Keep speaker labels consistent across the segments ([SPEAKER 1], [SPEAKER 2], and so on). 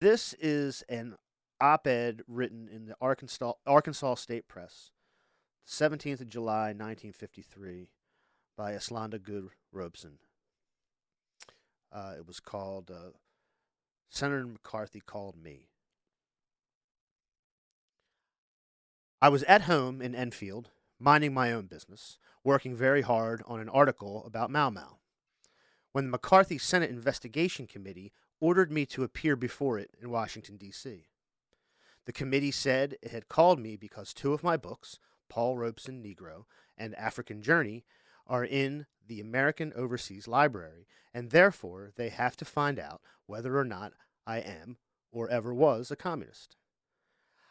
[SPEAKER 1] This is an op ed written in the Arkansas, Arkansas State Press, 17th of July, 1953, by Eslanda Goode Robeson. Uh, it was called uh, Senator McCarthy Called Me. I was at home in Enfield, minding my own business, working very hard on an article about Mau Mau, when the McCarthy Senate Investigation Committee ordered me to appear before it in Washington, D.C. The committee said it had called me because two of my books, Paul Robeson Negro and African Journey, are in the American Overseas Library, and therefore they have to find out whether or not I am or ever was a communist.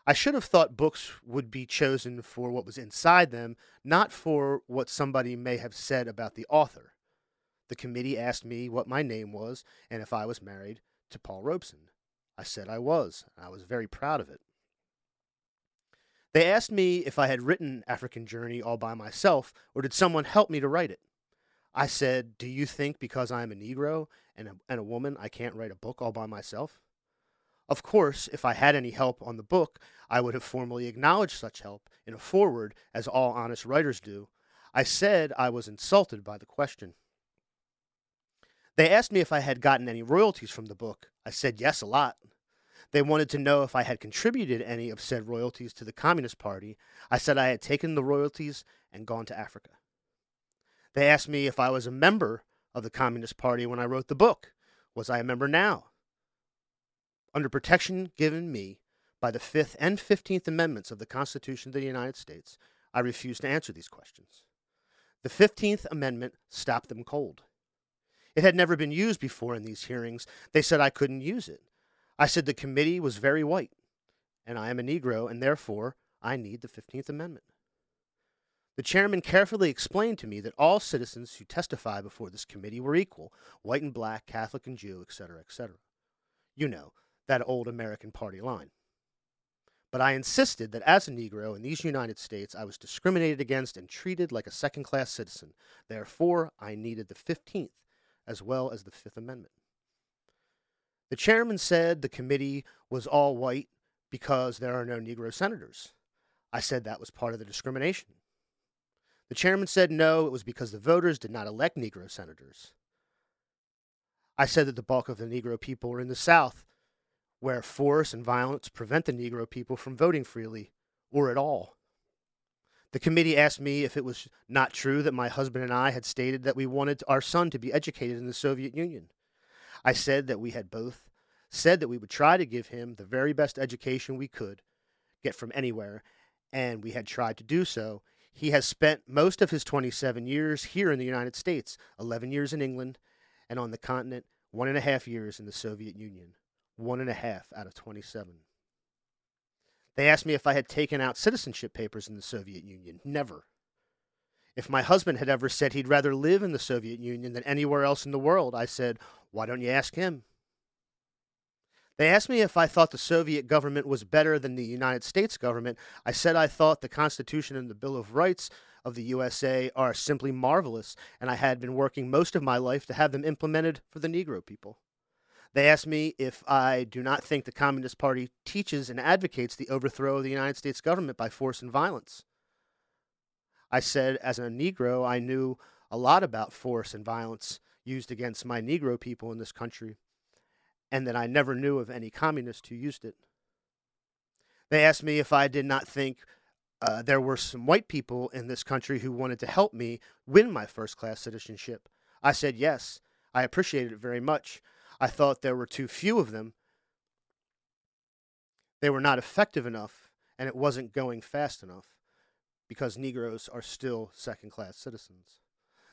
[SPEAKER 1] I should have thought books would be chosen for what was inside them, not for what somebody may have said about the author. The committee asked me what my name was and if I was married to Paul Robeson. I said I was, and I was very proud of it. They asked me if I had written African Journey all by myself, or did someone help me to write it? I said, Do you think because I am a Negro and a, and a woman, I can't write a book all by myself? Of course, if I had any help on the book, I would have formally acknowledged such help in a foreword, as all honest writers do. I said I was insulted by the question. They asked me if I had gotten any royalties from the book. I said yes, a lot. They wanted to know if I had contributed any of said royalties to the Communist Party. I said I had taken the royalties and gone to Africa. They asked me if I was a member of the Communist Party when I wrote the book. Was I a member now? Under protection given me by the Fifth and Fifteenth Amendments of the Constitution of the United States, I refused to answer these questions. The Fifteenth Amendment stopped them cold. It had never been used before in these hearings. They said I couldn't use it. I said the committee was very white, and I am a Negro, and therefore I need the 15th Amendment. The chairman carefully explained to me that all citizens who testify before this committee were equal white and black, Catholic and Jew, etc., etc. You know, that old American Party line. But I insisted that as a Negro in these United States, I was discriminated against and treated like a second class citizen. Therefore, I needed the 15th as well as the Fifth Amendment. The chairman said the committee was all white because there are no Negro senators. I said that was part of the discrimination. The chairman said no, it was because the voters did not elect Negro senators. I said that the bulk of the Negro people were in the South where force and violence prevent the Negro people from voting freely or at all. The committee asked me if it was not true that my husband and I had stated that we wanted our son to be educated in the Soviet Union. I said that we had both said that we would try to give him the very best education we could get from anywhere, and we had tried to do so. He has spent most of his 27 years here in the United States, 11 years in England, and on the continent, one and a half years in the Soviet Union one and a half out of 27. They asked me if I had taken out citizenship papers in the Soviet Union. Never. If my husband had ever said he'd rather live in the Soviet Union than anywhere else in the world, I said, Why don't you ask him? They asked me if I thought the Soviet government was better than the United States government. I said I thought the Constitution and the Bill of Rights of the USA are simply marvelous, and I had been working most of my life to have them implemented for the Negro people. They asked me if I do not think the Communist Party teaches and advocates the overthrow of the United States government by force and violence. I said, as a Negro, I knew a lot about force and violence used against my Negro people in this country, and that I never knew of any communist who used it. They asked me if I did not think uh, there were some white people in this country who wanted to help me win my first class citizenship. I said yes, I appreciated it very much. I thought there were too few of them. They were not effective enough, and it wasn't going fast enough because Negroes are still second class citizens.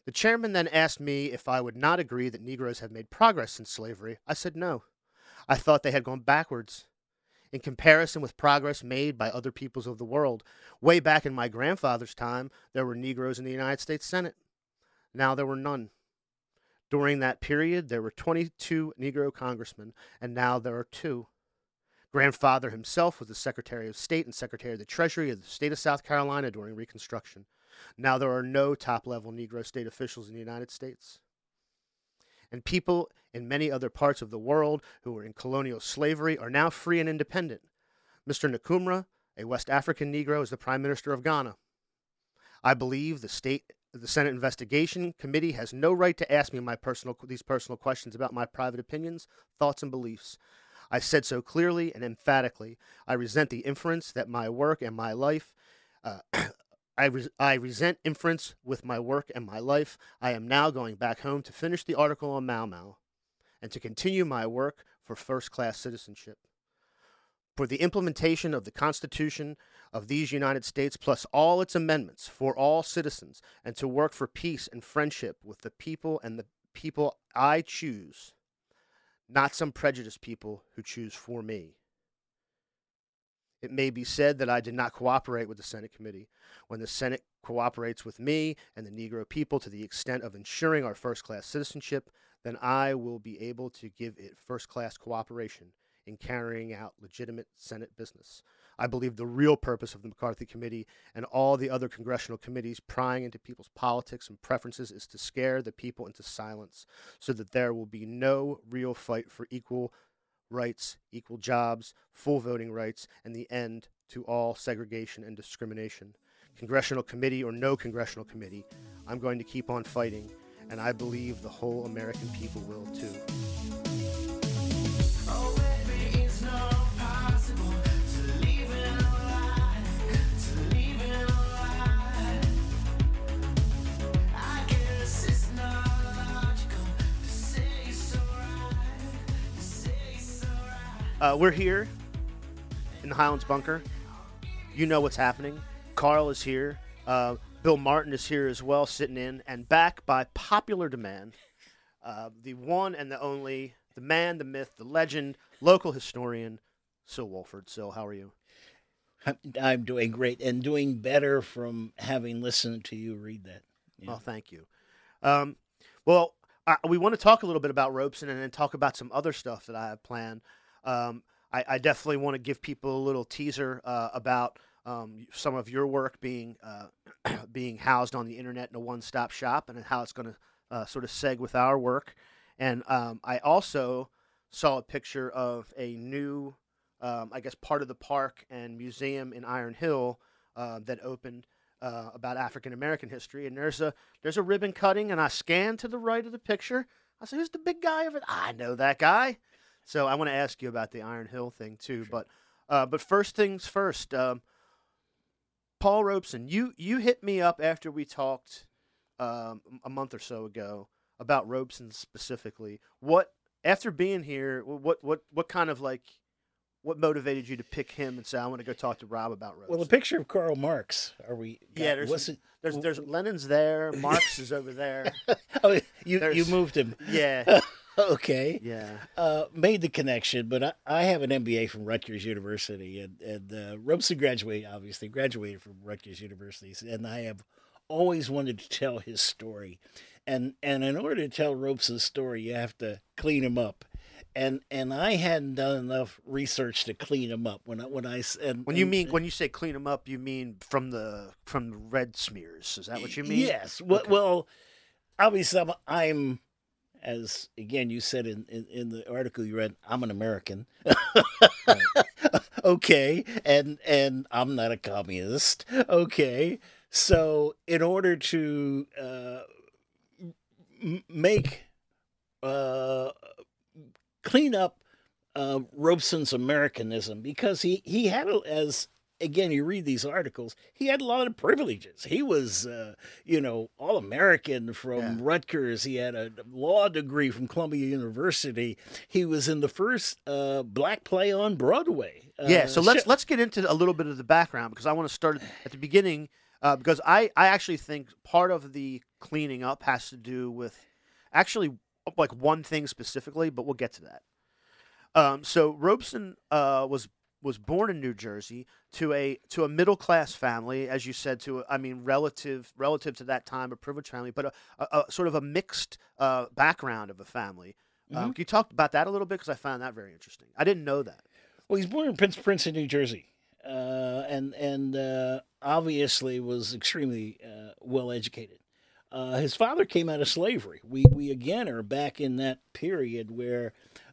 [SPEAKER 1] The chairman then asked me if I would not agree that Negroes have made progress since slavery. I said no. I thought they had gone backwards. In comparison with progress made by other peoples of the world, way back in my grandfather's time, there were Negroes in the United States Senate. Now there were none. During that period, there were 22 Negro congressmen, and now there are two. Grandfather himself was the Secretary of State and Secretary of the Treasury of the state of South Carolina during Reconstruction. Now there are no top level Negro state officials in the United States. And people in many other parts of the world who were in colonial slavery are now free and independent. Mr. Nkrumah, a West African Negro, is the Prime Minister of Ghana. I believe the state the Senate Investigation Committee has no right to ask me my personal these personal questions about my private opinions, thoughts, and beliefs. I said so clearly and emphatically. I resent the inference that my work and my life. Uh, I, res- I resent inference with my work and my life. I am now going back home to finish the article on Mau Mau and to continue my work for first class citizenship. For the implementation of the Constitution of these United States, plus all its amendments for all citizens, and to work for peace and friendship with the people and the people I choose not some prejudiced people who choose for me. It may be said that I did not cooperate with the Senate committee. When the Senate cooperates with me and the Negro people to the extent of ensuring our first class citizenship, then I will be able to give it first class cooperation in carrying out legitimate Senate business. I believe the real purpose of the McCarthy Committee and all the other congressional committees prying into people's politics and preferences is to scare the people into silence so that there will be no real fight for equal rights, equal jobs, full voting rights, and the end to all segregation and discrimination. Congressional committee or no congressional committee, I'm going to keep on fighting, and I believe the whole American people will too. Uh, we're here in the Highlands Bunker. You know what's happening. Carl is here. Uh, Bill Martin is here as well, sitting in, and back by popular demand, uh, the one and the only, the man, the myth, the legend, local historian, Sil Wolford. Sil, how are you?
[SPEAKER 2] I'm doing great and doing better from having listened to you read that.
[SPEAKER 1] Yeah. Oh, thank you. Um, well, I, we want to talk a little bit about Robeson and then talk about some other stuff that I have planned. Um, I, I, definitely want to give people a little teaser uh, about um, some of your work being uh, being housed on the internet in a one-stop shop, and how it's going to uh, sort of seg with our work. And um, I also saw a picture of a new, um, I guess, part of the park and museum in Iron Hill uh, that opened. Uh, about African American history, and there's a there's a ribbon cutting, and I scanned to the right of the picture. I said, "Who's the big guy over there?" I know that guy. So I want to ask you about the Iron Hill thing too. Sure. But uh, but first things first, um, Paul Robeson, you you hit me up after we talked um, a month or so ago about Robeson specifically. What after being here, what what what kind of like what motivated you to pick him and say I want to go talk to Rob about Robeson?
[SPEAKER 2] Well, the picture of Karl Marx. Are we?
[SPEAKER 1] Got, yeah, there's it, there's there's Lenin's there, Marx is over there.
[SPEAKER 2] oh, you there's, you moved him.
[SPEAKER 1] Yeah.
[SPEAKER 2] okay.
[SPEAKER 1] Yeah.
[SPEAKER 2] Uh, made the connection, but I, I, have an MBA from Rutgers University, and, and uh, Robeson graduated, obviously, graduated from Rutgers University, and I have always wanted to tell his story. And, and in order to tell Robeson's story, you have to clean him up. And and I hadn't done enough research to clean him up when I when I and
[SPEAKER 1] when you
[SPEAKER 2] and,
[SPEAKER 1] mean when you say clean him up, you mean from the from the red smears. Is that what you mean?
[SPEAKER 2] Yes. Well, okay. well obviously I'm, I'm as again you said in, in, in the article you read, I'm an American. okay, and and I'm not a communist. Okay, so in order to uh, m- make uh, clean up uh, Robeson's Americanism because he he had as again, you read these articles, he had a lot of privileges. He was, uh, you know, all American from yeah. Rutgers. He had a law degree from Columbia University. He was in the first uh, black play on Broadway.
[SPEAKER 1] Uh, yeah, so let's let's get into a little bit of the background because I want to start at the beginning uh, because I I actually think part of the cleaning up has to do with actually like one thing specifically, but we'll get to that. Um, so Robeson uh, was was born in New Jersey to a to a middle class family, as you said, to a, I mean relative relative to that time a privileged family, but a, a, a sort of a mixed uh, background of a family. Um, mm-hmm. Um, can you talk about that a little bit because I found that very interesting. I didn't know that.
[SPEAKER 2] Well, he's born in Prince Princeton, New Jersey, uh, and and uh, obviously was extremely uh, well educated. Uh, his father came out of slavery. We we again are back in that period where,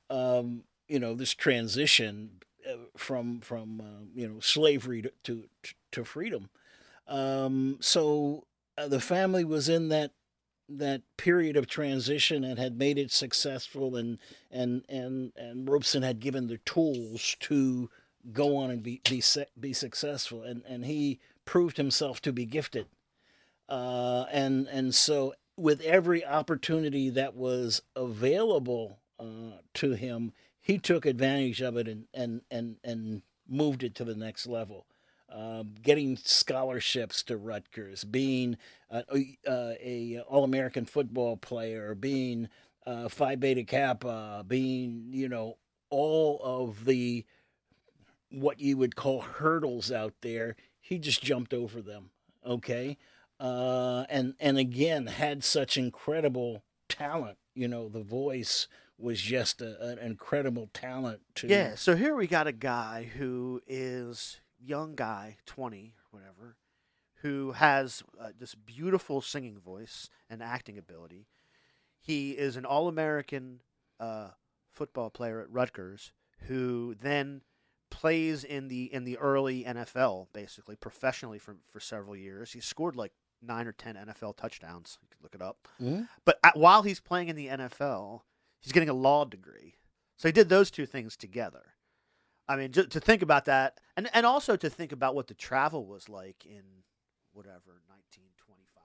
[SPEAKER 2] um, you know, this transition uh, from from uh, you know slavery to to, to freedom. Um, so uh, the family was in that that period of transition and had made it successful, and and and and Robeson had given the tools to go on and be be be successful, and and he proved himself to be gifted, uh, and and so with every opportunity that was available uh, to him, he took advantage of it and and and and moved it to the next level. Uh, getting scholarships to Rutgers, being uh, uh, a All American football player, being uh, Phi Beta Kappa, being you know all of the what you would call hurdles out there. He just jumped over them. Okay, uh, and and again had such incredible talent. You know, the voice was just a, an incredible talent. To
[SPEAKER 1] yeah. So here we got a guy who is young guy, 20 or whatever, who has uh, this beautiful singing voice and acting ability. He is an All American uh, football player at Rutgers who then plays in the in the early NFL basically professionally for for several years. He scored like nine or ten NFL touchdowns. You could look it up.
[SPEAKER 2] Mm-hmm.
[SPEAKER 1] But at, while he's playing in the NFL, he's getting a law degree. So he did those two things together. I mean, just to think about that, and and also to think about what the travel was like in whatever 1925,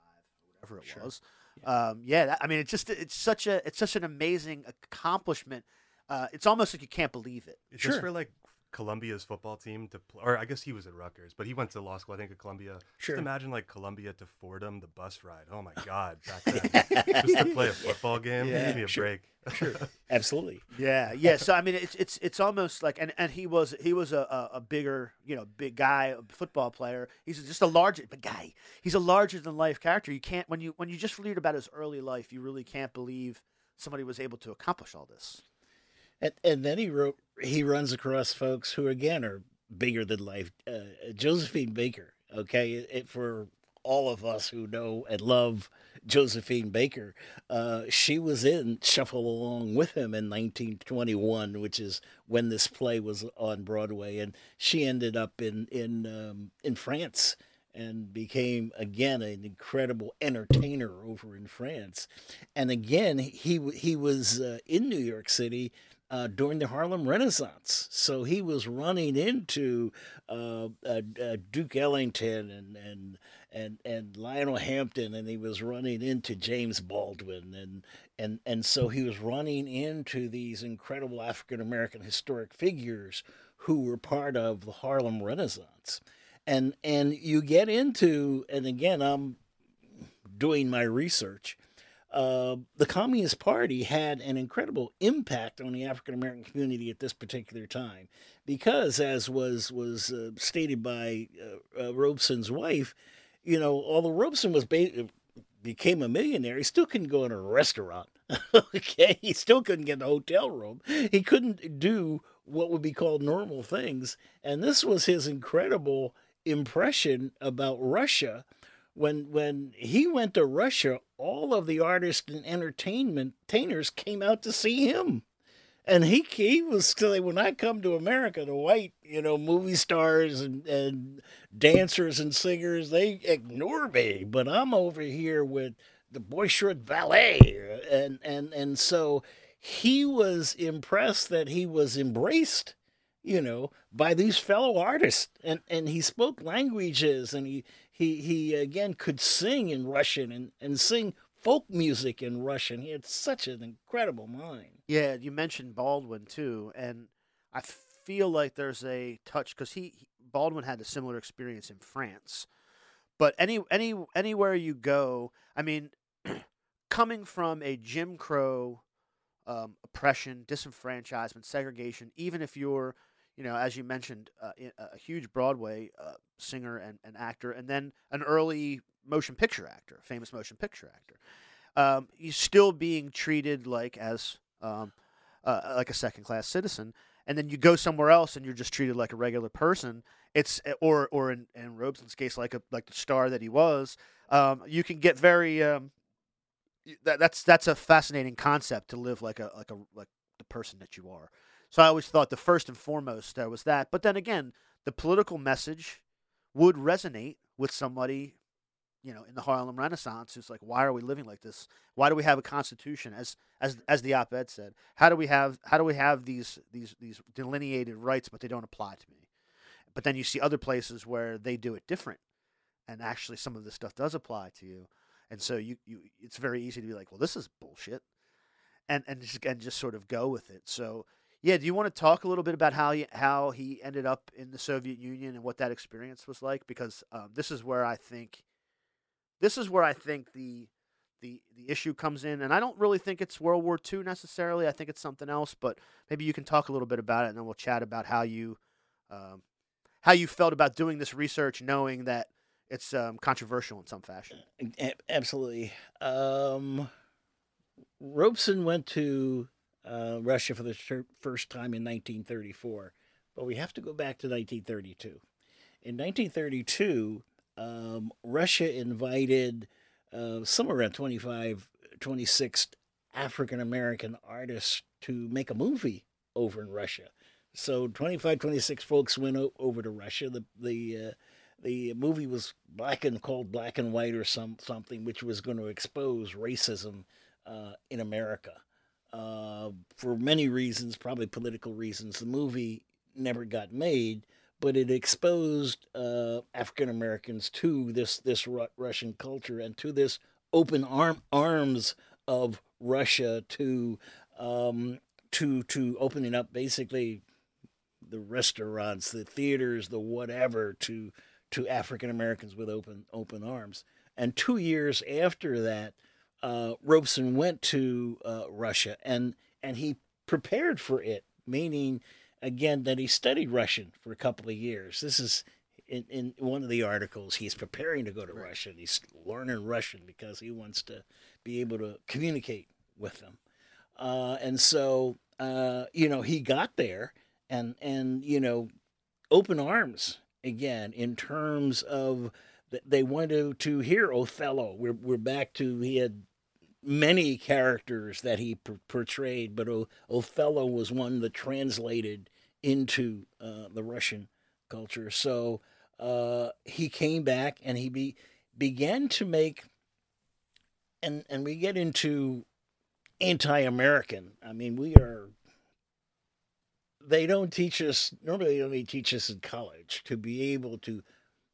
[SPEAKER 1] whatever it
[SPEAKER 2] Sure.
[SPEAKER 1] was.
[SPEAKER 2] Yeah.
[SPEAKER 1] Um, yeah, that, I mean, it's just it's such a it's such an amazing accomplishment. Uh, it's almost like you can't believe it.
[SPEAKER 3] Just
[SPEAKER 2] Sure.
[SPEAKER 3] for like Columbia's football team to, pl- or I guess he was at Rutgers, but he went to law school. I think at Columbia.
[SPEAKER 2] Sure.
[SPEAKER 3] Just imagine like Columbia to Fordham, the bus ride. Oh my God, back then. just to play a football game.
[SPEAKER 1] Yeah,
[SPEAKER 3] Give me a
[SPEAKER 2] sure.
[SPEAKER 3] break.
[SPEAKER 2] Sure. Absolutely.
[SPEAKER 1] Yeah, yeah. So I mean, it's it's it's almost like, and, and he was he was a, a, a bigger you know big guy, a football player. He's just a larger big guy. He's a larger than life character. You can't when you when you just read about his early life, you really can't believe somebody was able to accomplish all this.
[SPEAKER 2] And, and then he wrote he runs across folks who again are bigger than life. Uh, Josephine Baker, okay, it, for all of us who know and love Josephine Baker, uh, she was in Shuffle Along with him in 1921, which is when this play was on Broadway, and she ended up in in um, in France and became again an incredible entertainer over in France. And again, he he was uh, in New York City uh, during the Harlem Renaissance. So he was running into uh, uh, uh, Duke Ellington and and and and Lionel Hampton, and he was running into James Baldwin, and and and so he was running into these incredible African American historic figures who were part of the Harlem Renaissance. And and you get into, and again, I'm doing my research uh, the Communist Party had an incredible impact on the African American community at this particular time, because as was was uh, stated by uh, uh, Robeson's wife, you know, although Robeson was ba- became a millionaire, he still couldn't go in a restaurant. okay, he still couldn't get a hotel room. He couldn't do what would be called normal things, and this was his incredible impression about Russia when when he went to Russia, all of the artists and entertainers came out to see him. And he he was still when I come to America, the white, you know, movie stars and, and dancers and singers, they ignore me. But I'm over here with the Bolshevik ballet. And and and so he was impressed that he was embraced you know, by these fellow artists. And and he spoke languages and he he he again could sing in Russian and, and sing folk music in Russian. He had such an incredible mind.
[SPEAKER 1] Yeah, you mentioned Baldwin too, and I feel like there's a touch because he, he Baldwin had a similar experience in France. But any any anywhere you go, I mean, coming from a Jim Crow um, oppression, disenfranchisement, segregation, even if you're, you know, as you mentioned, uh, a huge Broadway uh, singer and, and actor, and then an early motion picture actor, famous motion picture actor, um, he's still being treated like as um, uh, like a second class citizen, and then you go somewhere else and you're just treated like a regular person. It's or or in, in Robeson's case, like a like the star that he was. Um, you can get very um, that that's that's a fascinating concept to live like a like a like the person that you are. So I always thought the first and foremost there was that. But then again, the political message would resonate with somebody, you know, in the Harlem Renaissance who's like, why are we living like this? Why do we have a constitution? As as as the op-ed said, how do we have how do we have these these these delineated rights, but they don't apply to me? But then you see other places where they do it different, and actually some of this stuff does apply to you, and so you you it's very easy to be like, well, this is bullshit, and and just and just sort of go with it. So yeah, do you want to talk a little bit about how he, how he ended up in the Soviet Union and what that experience was like? Because um, this is where I think this is where I think the the the issue comes in, and I don't really think it's World War II necessarily. I think it's something else, but maybe you can talk a little bit about it, and then we'll chat about how you um, how you felt about doing this research, knowing that it's um, controversial in some fashion.
[SPEAKER 2] Absolutely. Um, Robeson went to uh, Russia for the fir- first time in 1934, but we have to go back to 1932. In 1932, um, Russia invited uh, somewhere around 25, 26 African American artists to make a movie over in Russia. So 25, 26 folks went o- over to Russia. The the uh, the movie was black and called Black and White or some something, which was going to expose racism uh, in America. Uh, for many reasons, probably political reasons, the movie never got made, but it exposed uh, African Americans to this this Ru- Russian culture and to this open arm arms of Russia to um, to to opening up basically the restaurants, the theaters, the whatever to to African Americans with open open arms. And two years after that, uh, Robeson went to uh, Russia and and he prepared for it, meaning again that he studied Russian for a couple of years. This is in, in one of the articles. He's preparing to go to
[SPEAKER 1] Right.
[SPEAKER 2] Russia. He's learning Russian because he wants to be able to communicate with them. Uh, and so uh, you know he got there and and you know open arms again in terms of th- they wanted to hear Othello. We're we're back to he had many characters that he portrayed, but o- Othello was one that translated into uh, the Russian culture. So uh, he came back and he be, began to make, and and we get into anti-American. I mean, we are. They don't teach us normally. They only teach us in college to be able to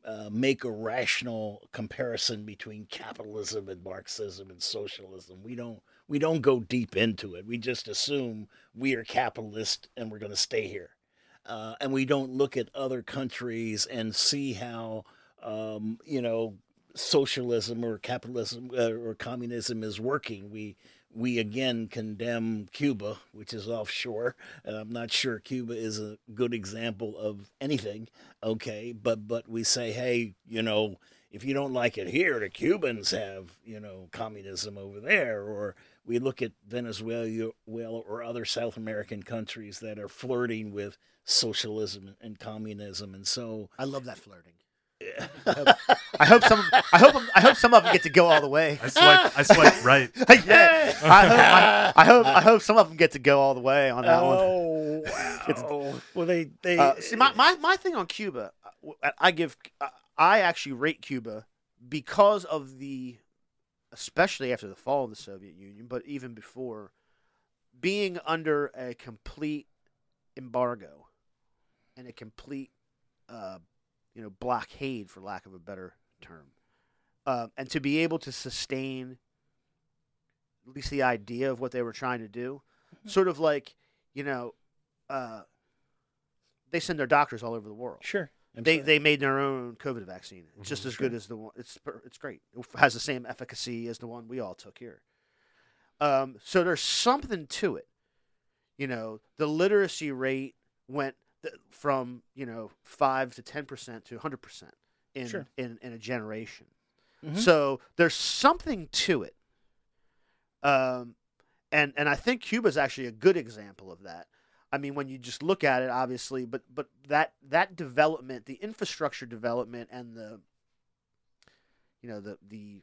[SPEAKER 2] uh, make a rational comparison between capitalism and Marxism and socialism. We don't we don't go deep into it. We just assume we are capitalist and we're going to stay here, uh, and we don't look at other countries and see how um, you know socialism or capitalism uh, or communism is working. We we again condemn Cuba, which is offshore, and I'm not sure Cuba is a good example of anything okay? But but we say hey you know if you don't like it here the cubans have you know communism over there. Or we look at venezuela or other south american countries that are flirting with socialism and communism. And so
[SPEAKER 1] I love that flirting. I hope some. I hope. I hope some of them get to go all the way.
[SPEAKER 3] I swipe, I swipe right.
[SPEAKER 1] yeah. I hope. I, I hope. I hope some of them get to go all the way on that one.
[SPEAKER 2] oh
[SPEAKER 1] It's-
[SPEAKER 2] wow well they they
[SPEAKER 1] Uh, see, my, my, my thing on Cuba, I give, uh, I actually rate Cuba because of the, especially after the fall of the Soviet Union, but even before, being under a complete embargo and a complete, uh, you know, blockade, for lack of a better term, uh, and to be able to sustain at least the idea of what they were trying to do, sort of like, you know, uh, they send their doctors all over the world.
[SPEAKER 2] sure
[SPEAKER 1] They they made their own COVID vaccine. It's just
[SPEAKER 3] Mhm.
[SPEAKER 1] as good as the one. It's it's great. It has the same efficacy as the one we all took here. Um, so there's something to it. You know, the literacy rate went th- from you know five to ten percent to hundred percent in,
[SPEAKER 2] Sure.
[SPEAKER 1] in in a generation.
[SPEAKER 2] Mhm.
[SPEAKER 1] So there's something to it. Um, and and I think Cuba's actually a good example of that. I mean, when you just look at it, obviously, but but that that development, the infrastructure development, and the you know the the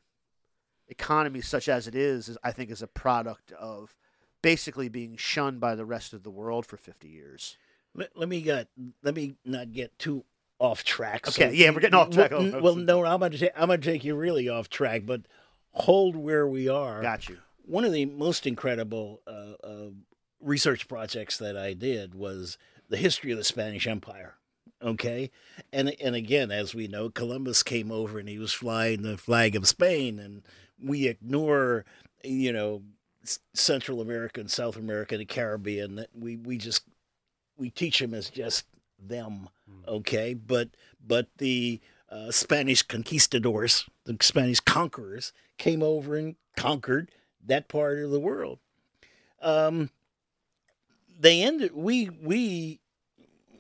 [SPEAKER 1] economy such as it is, is I think is a product of basically being shunned by the rest of the world for 50 years.
[SPEAKER 2] Let, let me get let me not get too off track.
[SPEAKER 1] Okay, yeah, we're getting off track.
[SPEAKER 2] Well,
[SPEAKER 1] Oh,
[SPEAKER 2] well,
[SPEAKER 1] oh,
[SPEAKER 2] no, I'm gonna ta- I'm gonna take you really off track, but hold where we are.
[SPEAKER 1] Got you.
[SPEAKER 2] One of the most incredible uh, uh, research projects that I did was the history of the Spanish Empire. Okay, and and again, as we know, Columbus came over and he was flying the flag of Spain, and we ignore, you know, Central America and South America, the Caribbean. That we we just we teach them as just them. Okay, but but the uh, Spanish conquistadors, the Spanish conquerors, came over and conquered that part of the world. Um, they ended. We we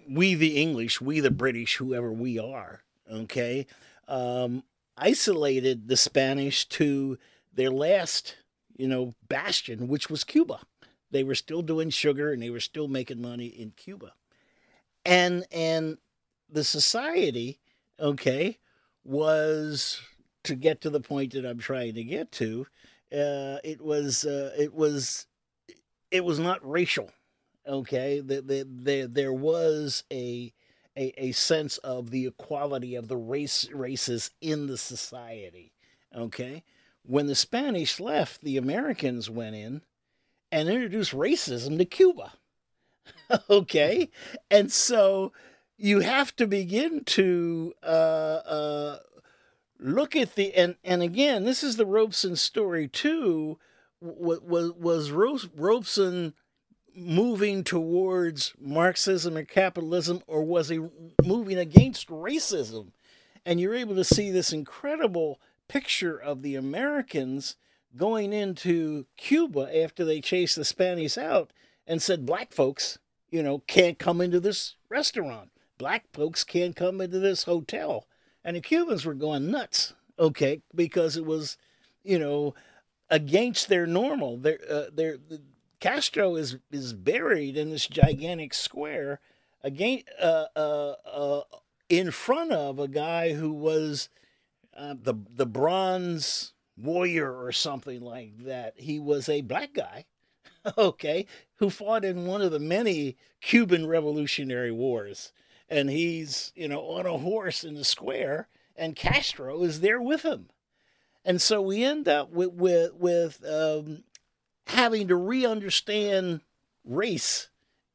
[SPEAKER 2] we the English, we the British, whoever we are. Okay, um, isolated the Spanish to their last, you know, bastion, which was Cuba. They were still doing sugar and they were still making money in Cuba, and and the society, okay, was to get to the point that I'm trying to get to. Uh, it was uh, it was it was not racial. Okay, the, the, the, there was a, a a sense of the equality of the race races in the society. Okay, when the Spanish left, the Americans went in and introduce racism to Cuba. okay, and so you have to begin to uh, uh, look at the and and again, this is the Robeson story too. Was was was Ro- Robeson moving towards Marxism or capitalism, or was he moving against racism? And you're able to see this incredible picture of the Americans going into Cuba after they chased the Spanish out and said, Black folks, you know, can't come into this restaurant. Black folks can't come into this hotel. And the Cubans were going nuts, okay, because it was, you know, against their normal. Their, uh, their, Castro is is buried in this gigantic square, again, uh, uh, uh, in front of a guy who was uh, the the bronze warrior or something like that. He was a black guy, okay, who fought in one of the many Cuban Revolutionary Wars, and he's you know on a horse in the square, and Castro is there with him, and so we end up with with with um, having to re-understand race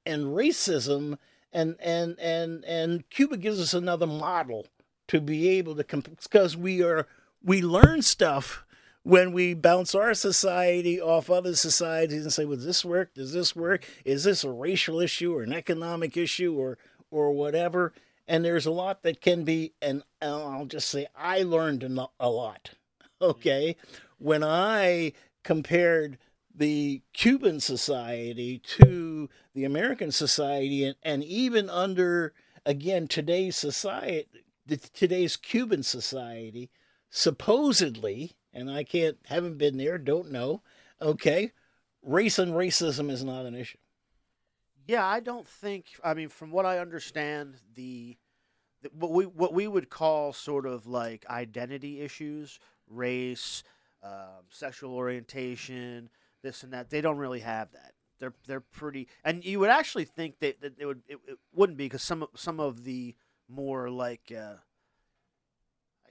[SPEAKER 2] and racism and and and and Cuba gives us another model to be able to because we are we learn stuff when we bounce our society off other societies and say, well, does this work? Does this work? Is this a racial issue or an economic issue or or whatever? And there's a lot that can be, and I'll just say I learned a lot. Mm-hmm. Okay, when I compared the Cuban society to the American society, and, and even under again today's society, today's Cuban society, supposedly, and I can't haven't been there, don't know. Okay, race and racism is not an issue.
[SPEAKER 1] Yeah, I don't think. I mean, from what I understand, the, the what we what we would call sort of like identity issues, race, um, sexual orientation, this and that. They don't really have that. They're they're pretty, and you would actually think that, that it would it, it wouldn't be because some some of the more like uh,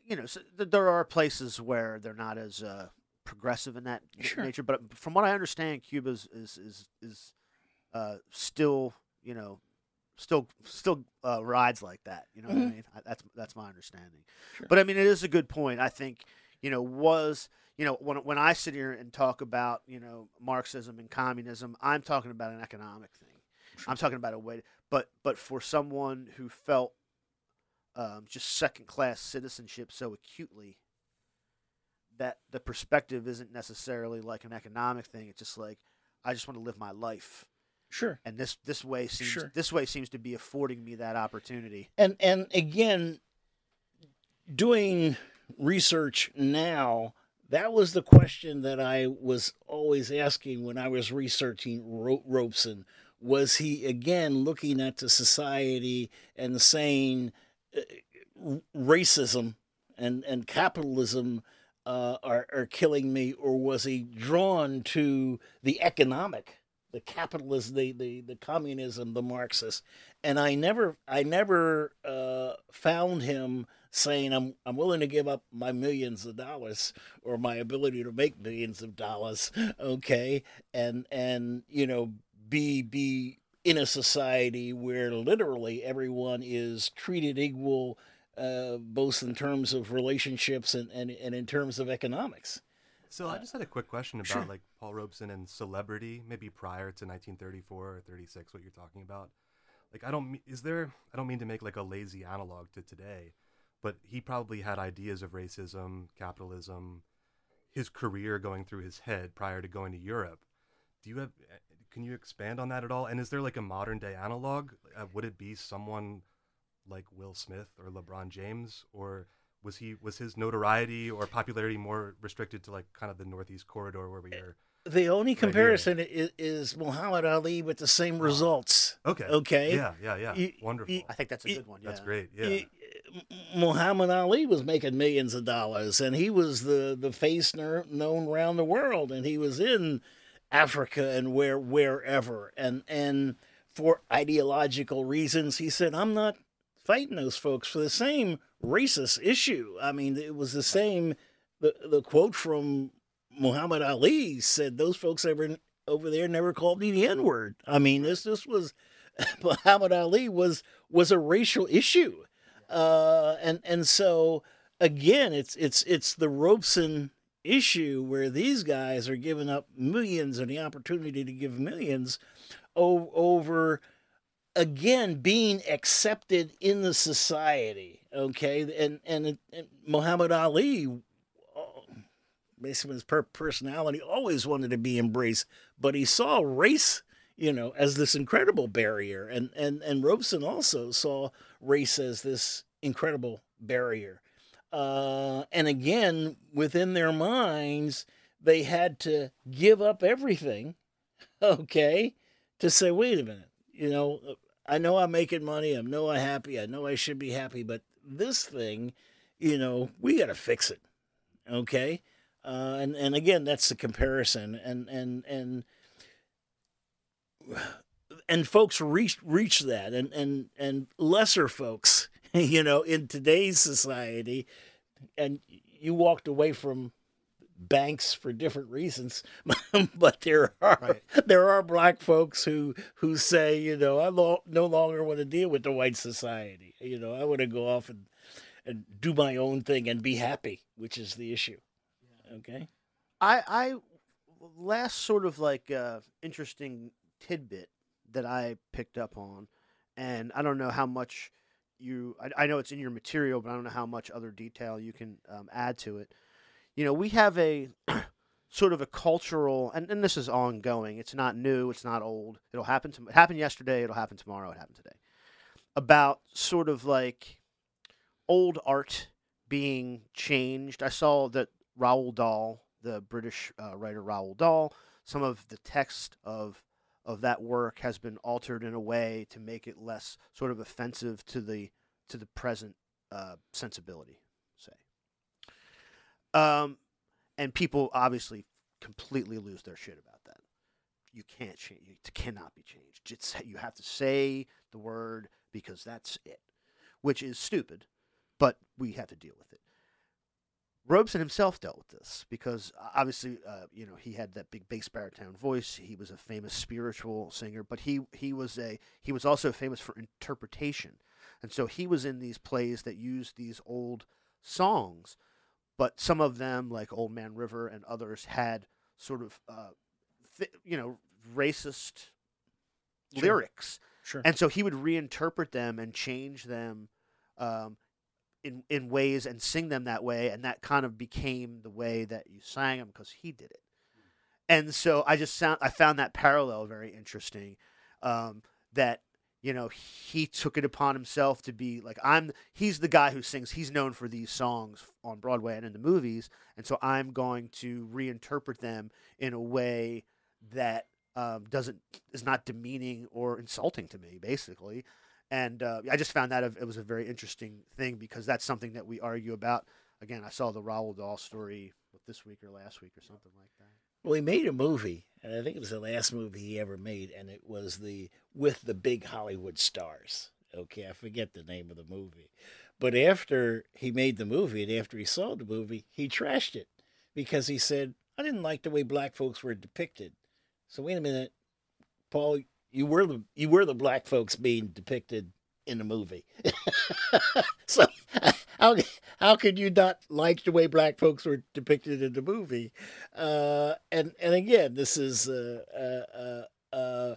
[SPEAKER 1] you know so th- there are places where they're not as uh, progressive in that
[SPEAKER 2] Sure.
[SPEAKER 1] nature. But from what I understand, Cuba is is is uh, still you know still still uh, rides like that. You know what I
[SPEAKER 2] Mhm.
[SPEAKER 1] mean? I, that's that's my understanding.
[SPEAKER 2] Sure.
[SPEAKER 1] But I mean, it is a good point. I think you know was you know when when I sit here and talk about you know Marxism and communism, I'm talking about an economic thing. I'm talking about a way. But but for someone who felt um, just second class citizenship so acutely. That the perspective isn't necessarily like an economic thing. It's just like I just want to live my life
[SPEAKER 2] Sure.
[SPEAKER 1] and this this way seems
[SPEAKER 2] Sure.
[SPEAKER 1] this way seems to be affording me that opportunity.
[SPEAKER 2] and and again doing research now that was the question that i was always asking when i was researching Ro- robeson was he again looking at the society and saying racism and and capitalism uh, are, are killing me, or was he drawn to the economic, the capitalism, the, the, the communism, the Marxist? And I never, I never uh, found him saying, I'm, I'm willing to give up my millions of dollars or my ability to make millions of dollars, okay, and, and you know, be, be in a society where literally everyone is treated equal uh, both in terms of relationships and, and, and in terms of economics.
[SPEAKER 3] So I just had a quick question about sure. like Paul Robeson and celebrity, maybe prior to 1934 or 36, what you're talking about. Like I don't is there I don't mean to make like a lazy analog to today, but he probably had ideas of racism, capitalism, his career going through his head prior to going to Europe. Do you have can you expand on that at all? And is there like a modern day analog? Uh, would it be someone like Will Smith or LeBron James, or was he was his notoriety or popularity more restricted to like kind of the Northeast corridor where we are?
[SPEAKER 2] The only comparison is, is, Muhammad Ali with the same results.
[SPEAKER 3] Okay.
[SPEAKER 2] Okay.
[SPEAKER 3] Yeah, yeah, yeah. You, Wonderful. You,
[SPEAKER 1] I think that's a good one.
[SPEAKER 3] Yeah. That's great. Yeah.
[SPEAKER 2] Muhammad Ali was making millions of dollars, and he was the the face known around the world, and he was in Africa and where wherever, and and for ideological reasons, he said, "I'm not fighting those folks for the same racist issue. I mean, it was the same. The the quote from Muhammad Ali said, "Those folks ever over there never called me the N word." I mean, this this was Muhammad Ali was was a racial issue, uh, and and so again, it's it's it's the Robeson issue where these guys are giving up millions and the opportunity to give millions o- over again being accepted in the society okay? And and, and muhammad ali basically his per- personality always wanted to be embraced but he saw race you know as this incredible barrier. And and and robeson also saw race as this incredible barrier uh, and again within their minds they had to give up everything okay to say wait a minute you know I know I'm making money. I know I'm happy. I know I should be happy. But this thing, you know, we got to fix it. Okay. Uh, and and again, that's the comparison. And and and and folks reach reach that, and and and lesser folks, you know, in today's society, and you walked away from banks for different reasons, but there are right. there are black folks who who say, you know, I lo- no longer want to deal with the white society. You know, I want to go off and and do my own thing and be happy, which is the issue. Okay.
[SPEAKER 1] I I last sort of like uh, interesting tidbit that I picked up on, and I don't know how much you I, I know it's in your material, but I don't know how much other detail you can um, add to it you know, we have a sort of a cultural, and, and this is ongoing. It's not new. It's not old. It'll happen. To, it happened yesterday. It'll happen tomorrow. It happened today. About sort of like old art being changed. I saw that Roald Dahl, the British uh, writer Roald Dahl, some of the text of of that work has been altered in a way to make it less sort of offensive to the to the present uh, sensibility. Say. Um, and people obviously completely lose their shit about that. You can't change. It cannot be changed. It's, you have to say the word because that's it, which is stupid, but we have to deal with it. Robeson himself dealt with this because obviously, uh, you know, he had that big bass baritone voice. He was a famous spiritual singer, but he he was a he was also famous for interpretation, and so he was in these plays that used these old songs but some of them, like Old Man River and others, had sort of, uh, th- you know, racist sure. lyrics.
[SPEAKER 2] Sure.
[SPEAKER 1] And so he would reinterpret them and change them um, in in ways and sing them that way, and that kind of became the way that you sang them because he did it. And so I just sound I found that parallel very interesting. Um, that you know, he took it upon himself to be like I'm he's the guy who sings he's known for these songs on Broadway and in the movies and so I'm going to reinterpret them in a way that um, doesn't is not demeaning or insulting to me basically and uh, I just found that it was a very interesting thing because that's something that we argue about again, I saw the Roald Dahl story this week or last week or something like that.
[SPEAKER 2] Well, he made a movie, and I think it was the last movie he ever made, and it was the with the big Hollywood stars. Okay, I forget the name of the movie, but after he made the movie and after he saw the movie, he trashed it because he said, "I didn't like the way black folks were depicted." So wait a minute, Paul, you were the you were the black folks being depicted in the movie. so how how could you not like the way black folks were depicted in the movie? Uh, and and again, this is uh, uh, uh, uh,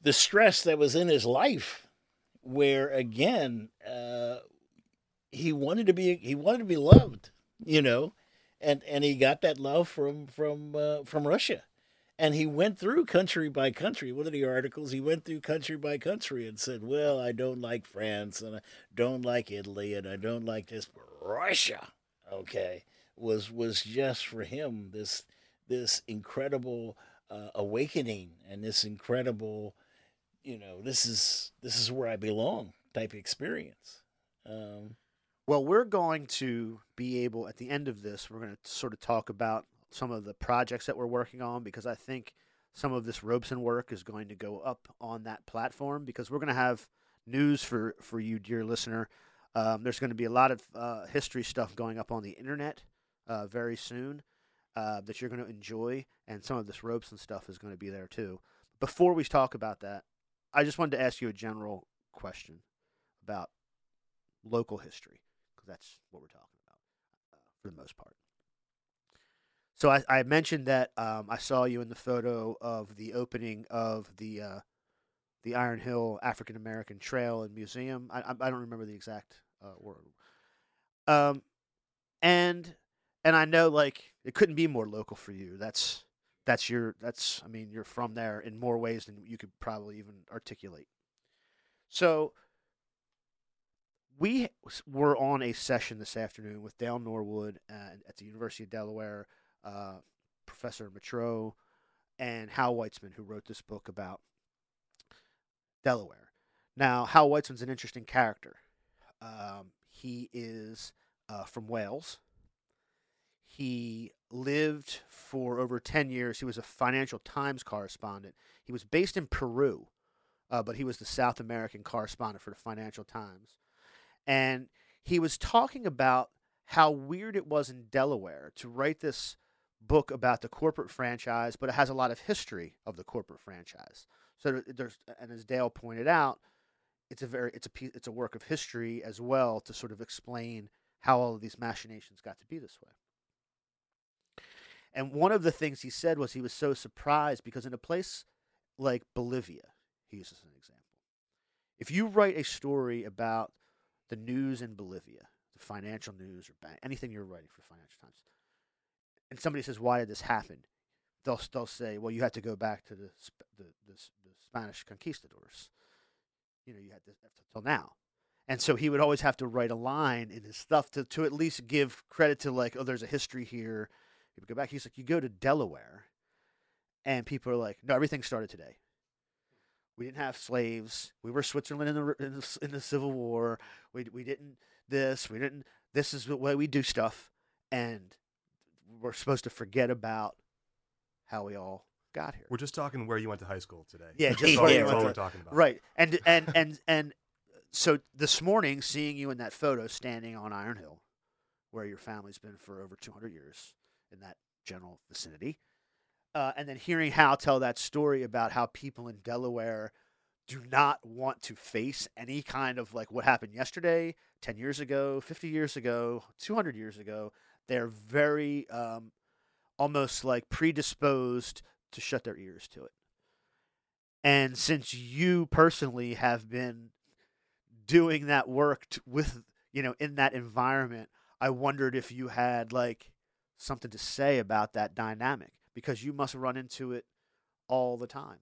[SPEAKER 2] the stress that was in his life, where again uh, he wanted to be he wanted to be loved, you know, and and he got that love from from from Russia and he went through country by country. One of the articles, he went through country by country and said, Well, I don't like France and I don't like Italy and I don't like this. Russia, okay, was was just for him this this incredible uh, awakening and this incredible, you know, this is this is where I belong type experience. Um,
[SPEAKER 1] well, we're going to be able at the end of this. We're going to sort of talk about some of the projects that we're working on because I think some of this Robeson work is going to go up on that platform because we're going to have news for, for you, dear listener. Um, there's going to be a lot of uh, history stuff going up on the internet uh, very soon uh, that you're going to enjoy, and some of this Robeson stuff is going to be there too. Before we talk about that, I just wanted to ask you a general question about local history because that's what we're talking about uh, for the most part. So I, I mentioned that um, I saw you in the photo of the opening of the uh, the Iron Hill African American Trail and Museum. I, I don't remember the exact uh, word. Um, and and I know like it couldn't be more local for you. That's that's your that's I mean you're from there in more ways than you could probably even articulate. So we were on a session this afternoon with Dael Norwood at, at the University of Delaware uh, Professor Matro, and Hal Weitzman, who wrote this book about Delaware. Now, Hal Weitzman's an interesting character. Um, he is uh, from Wales. He lived for over 10 years. He was a Financial Times correspondent. He was based in Peru, uh, but he was the South American correspondent for the Financial Times. And he was talking about how weird it was in Delaware to write this book about the corporate franchise, but it has a lot of history of the corporate franchise. So there's, and as Dael pointed out, it's a very it's a piece, it's a work of history as well to sort of explain how all of these machinations got to be this way. And one of the things he said was he was so surprised because in a place like Bolivia, he uses an example. If you write a story about the news in Bolivia, the financial news or bank, anything you're writing for Financial Times, and somebody says, "Why did this happen?" They'll they'll say, "Well, you have to go back to the the, the, the Spanish conquistadors. You know, you had to till now." And so he would always have to write a line in his stuff to, to at least give credit to like, oh, there's a history here. He would go back. He's like, you go to Delaware, and people are like, no, everything started today. We didn't have slaves. We were Switzerland in the in the, in the Civil War. We we didn't this. We didn't. This is the way we do stuff. And we're supposed to forget about how we all got here.
[SPEAKER 3] We're just talking where you went to high school today.
[SPEAKER 1] Yeah, just
[SPEAKER 3] that's
[SPEAKER 1] where
[SPEAKER 3] all,
[SPEAKER 1] you
[SPEAKER 3] that's
[SPEAKER 1] went
[SPEAKER 3] all
[SPEAKER 1] to-
[SPEAKER 3] we're talking about.
[SPEAKER 1] Right. And and and and so this morning, seeing you in that photo standing on Iron Hill, where your family's been for over 200 years in that general vicinity, uh, and then hearing Hal tell that story about how people in Delaware do not want to face any kind of like what happened yesterday, 10 years ago, 50 years ago, 200 years ago. They're very um, almost like predisposed to shut their ears to it. And since you personally have been doing that work t- with, you know, in that environment, I wondered if you had like something to say about that dynamic because you must run into it all the time.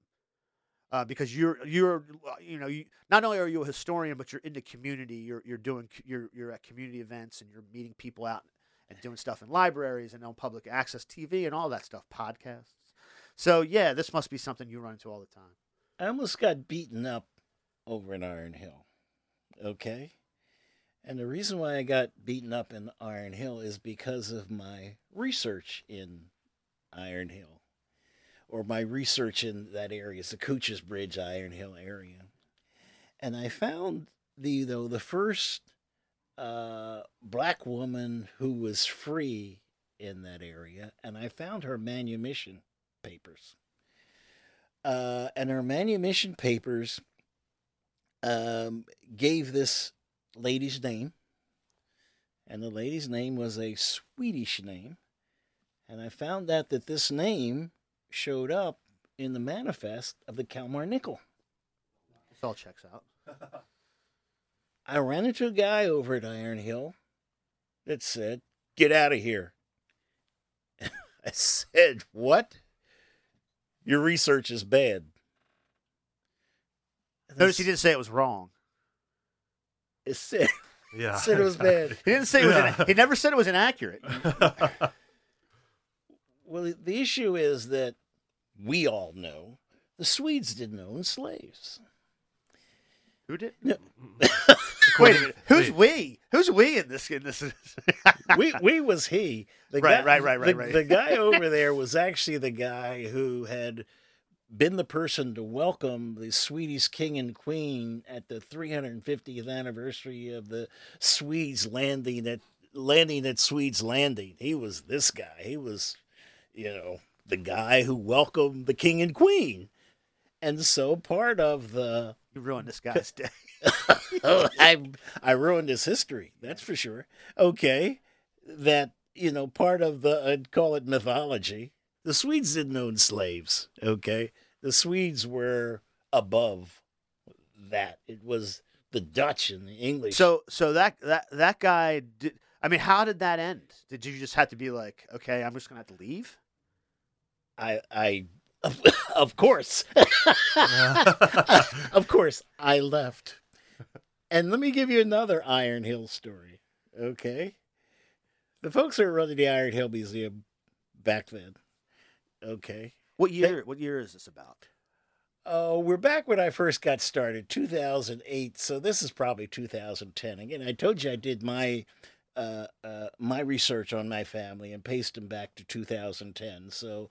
[SPEAKER 1] Uh, because you're you're you know you not only are you a historian but you're in the community you're you're doing you're you're at community events and you're meeting people out and doing stuff in libraries and on public access TV and all that stuff podcasts so yeah this must be something you run into all the time
[SPEAKER 2] I almost got beaten up over in Iron Hill. Okay. And the reason why I got beaten up in Iron Hill is because of my research in Iron Hill, or my research in that area, it's the Cooch's Bridge, Iron Hill area. And I found the though the first uh, black woman who was free in that area, and I found her manumission papers. Uh, and her manumission papers um, gave this lady's name, and the lady's name was a Swedish name. And I found out that this name showed up in the manifest of the Kalmar Nyckel.
[SPEAKER 1] This all checks out.
[SPEAKER 2] I ran into a guy over at Iron Hill that said, Get out of here. I said, What? Your research is bad.
[SPEAKER 1] Notice he didn't say it was wrong.
[SPEAKER 2] It said,
[SPEAKER 3] Yeah.
[SPEAKER 2] said it was bad.
[SPEAKER 1] He didn't say it was.
[SPEAKER 3] Yeah.
[SPEAKER 1] In, he never said it was inaccurate.
[SPEAKER 2] Well, the issue is that we all know the Swedes didn't own slaves.
[SPEAKER 1] Who did?
[SPEAKER 2] No.
[SPEAKER 1] Wait a minute. Who's we? Who's we in this? In this?
[SPEAKER 2] we we was he. The
[SPEAKER 1] Right,
[SPEAKER 2] guy,
[SPEAKER 1] right, right, right,
[SPEAKER 2] the,
[SPEAKER 1] right.
[SPEAKER 2] The guy over there was actually the guy who had been the person to welcome the Swedish king and queen at the 350th anniversary of the Swedes landing at landing at Swedes Landing. He was this guy. He was, you know, the guy who welcomed the king and queen. And so part of the
[SPEAKER 1] you ruined this guy's day.
[SPEAKER 2] oh, I I ruined his history. That's for sure. Okay, that you know part of the I'd call it mythology. The Swedes didn't own slaves. Okay, the Swedes were above that. It was the Dutch and the English.
[SPEAKER 1] So, so that that that guy did. I mean, how did that end? Did you just have to be like, okay, I'm just gonna have to leave?
[SPEAKER 2] I I of course of course I left. And let me give you another Iron Hill story. Okay. The folks who were running the Iron Hill Museum back then. Okay.
[SPEAKER 1] What year? what year is this about?
[SPEAKER 2] Oh, we're back when I first got started, 2008. So this is probably 2010. Again, I told you I did my uh, uh, my research on my family and paced them back to 2010. So,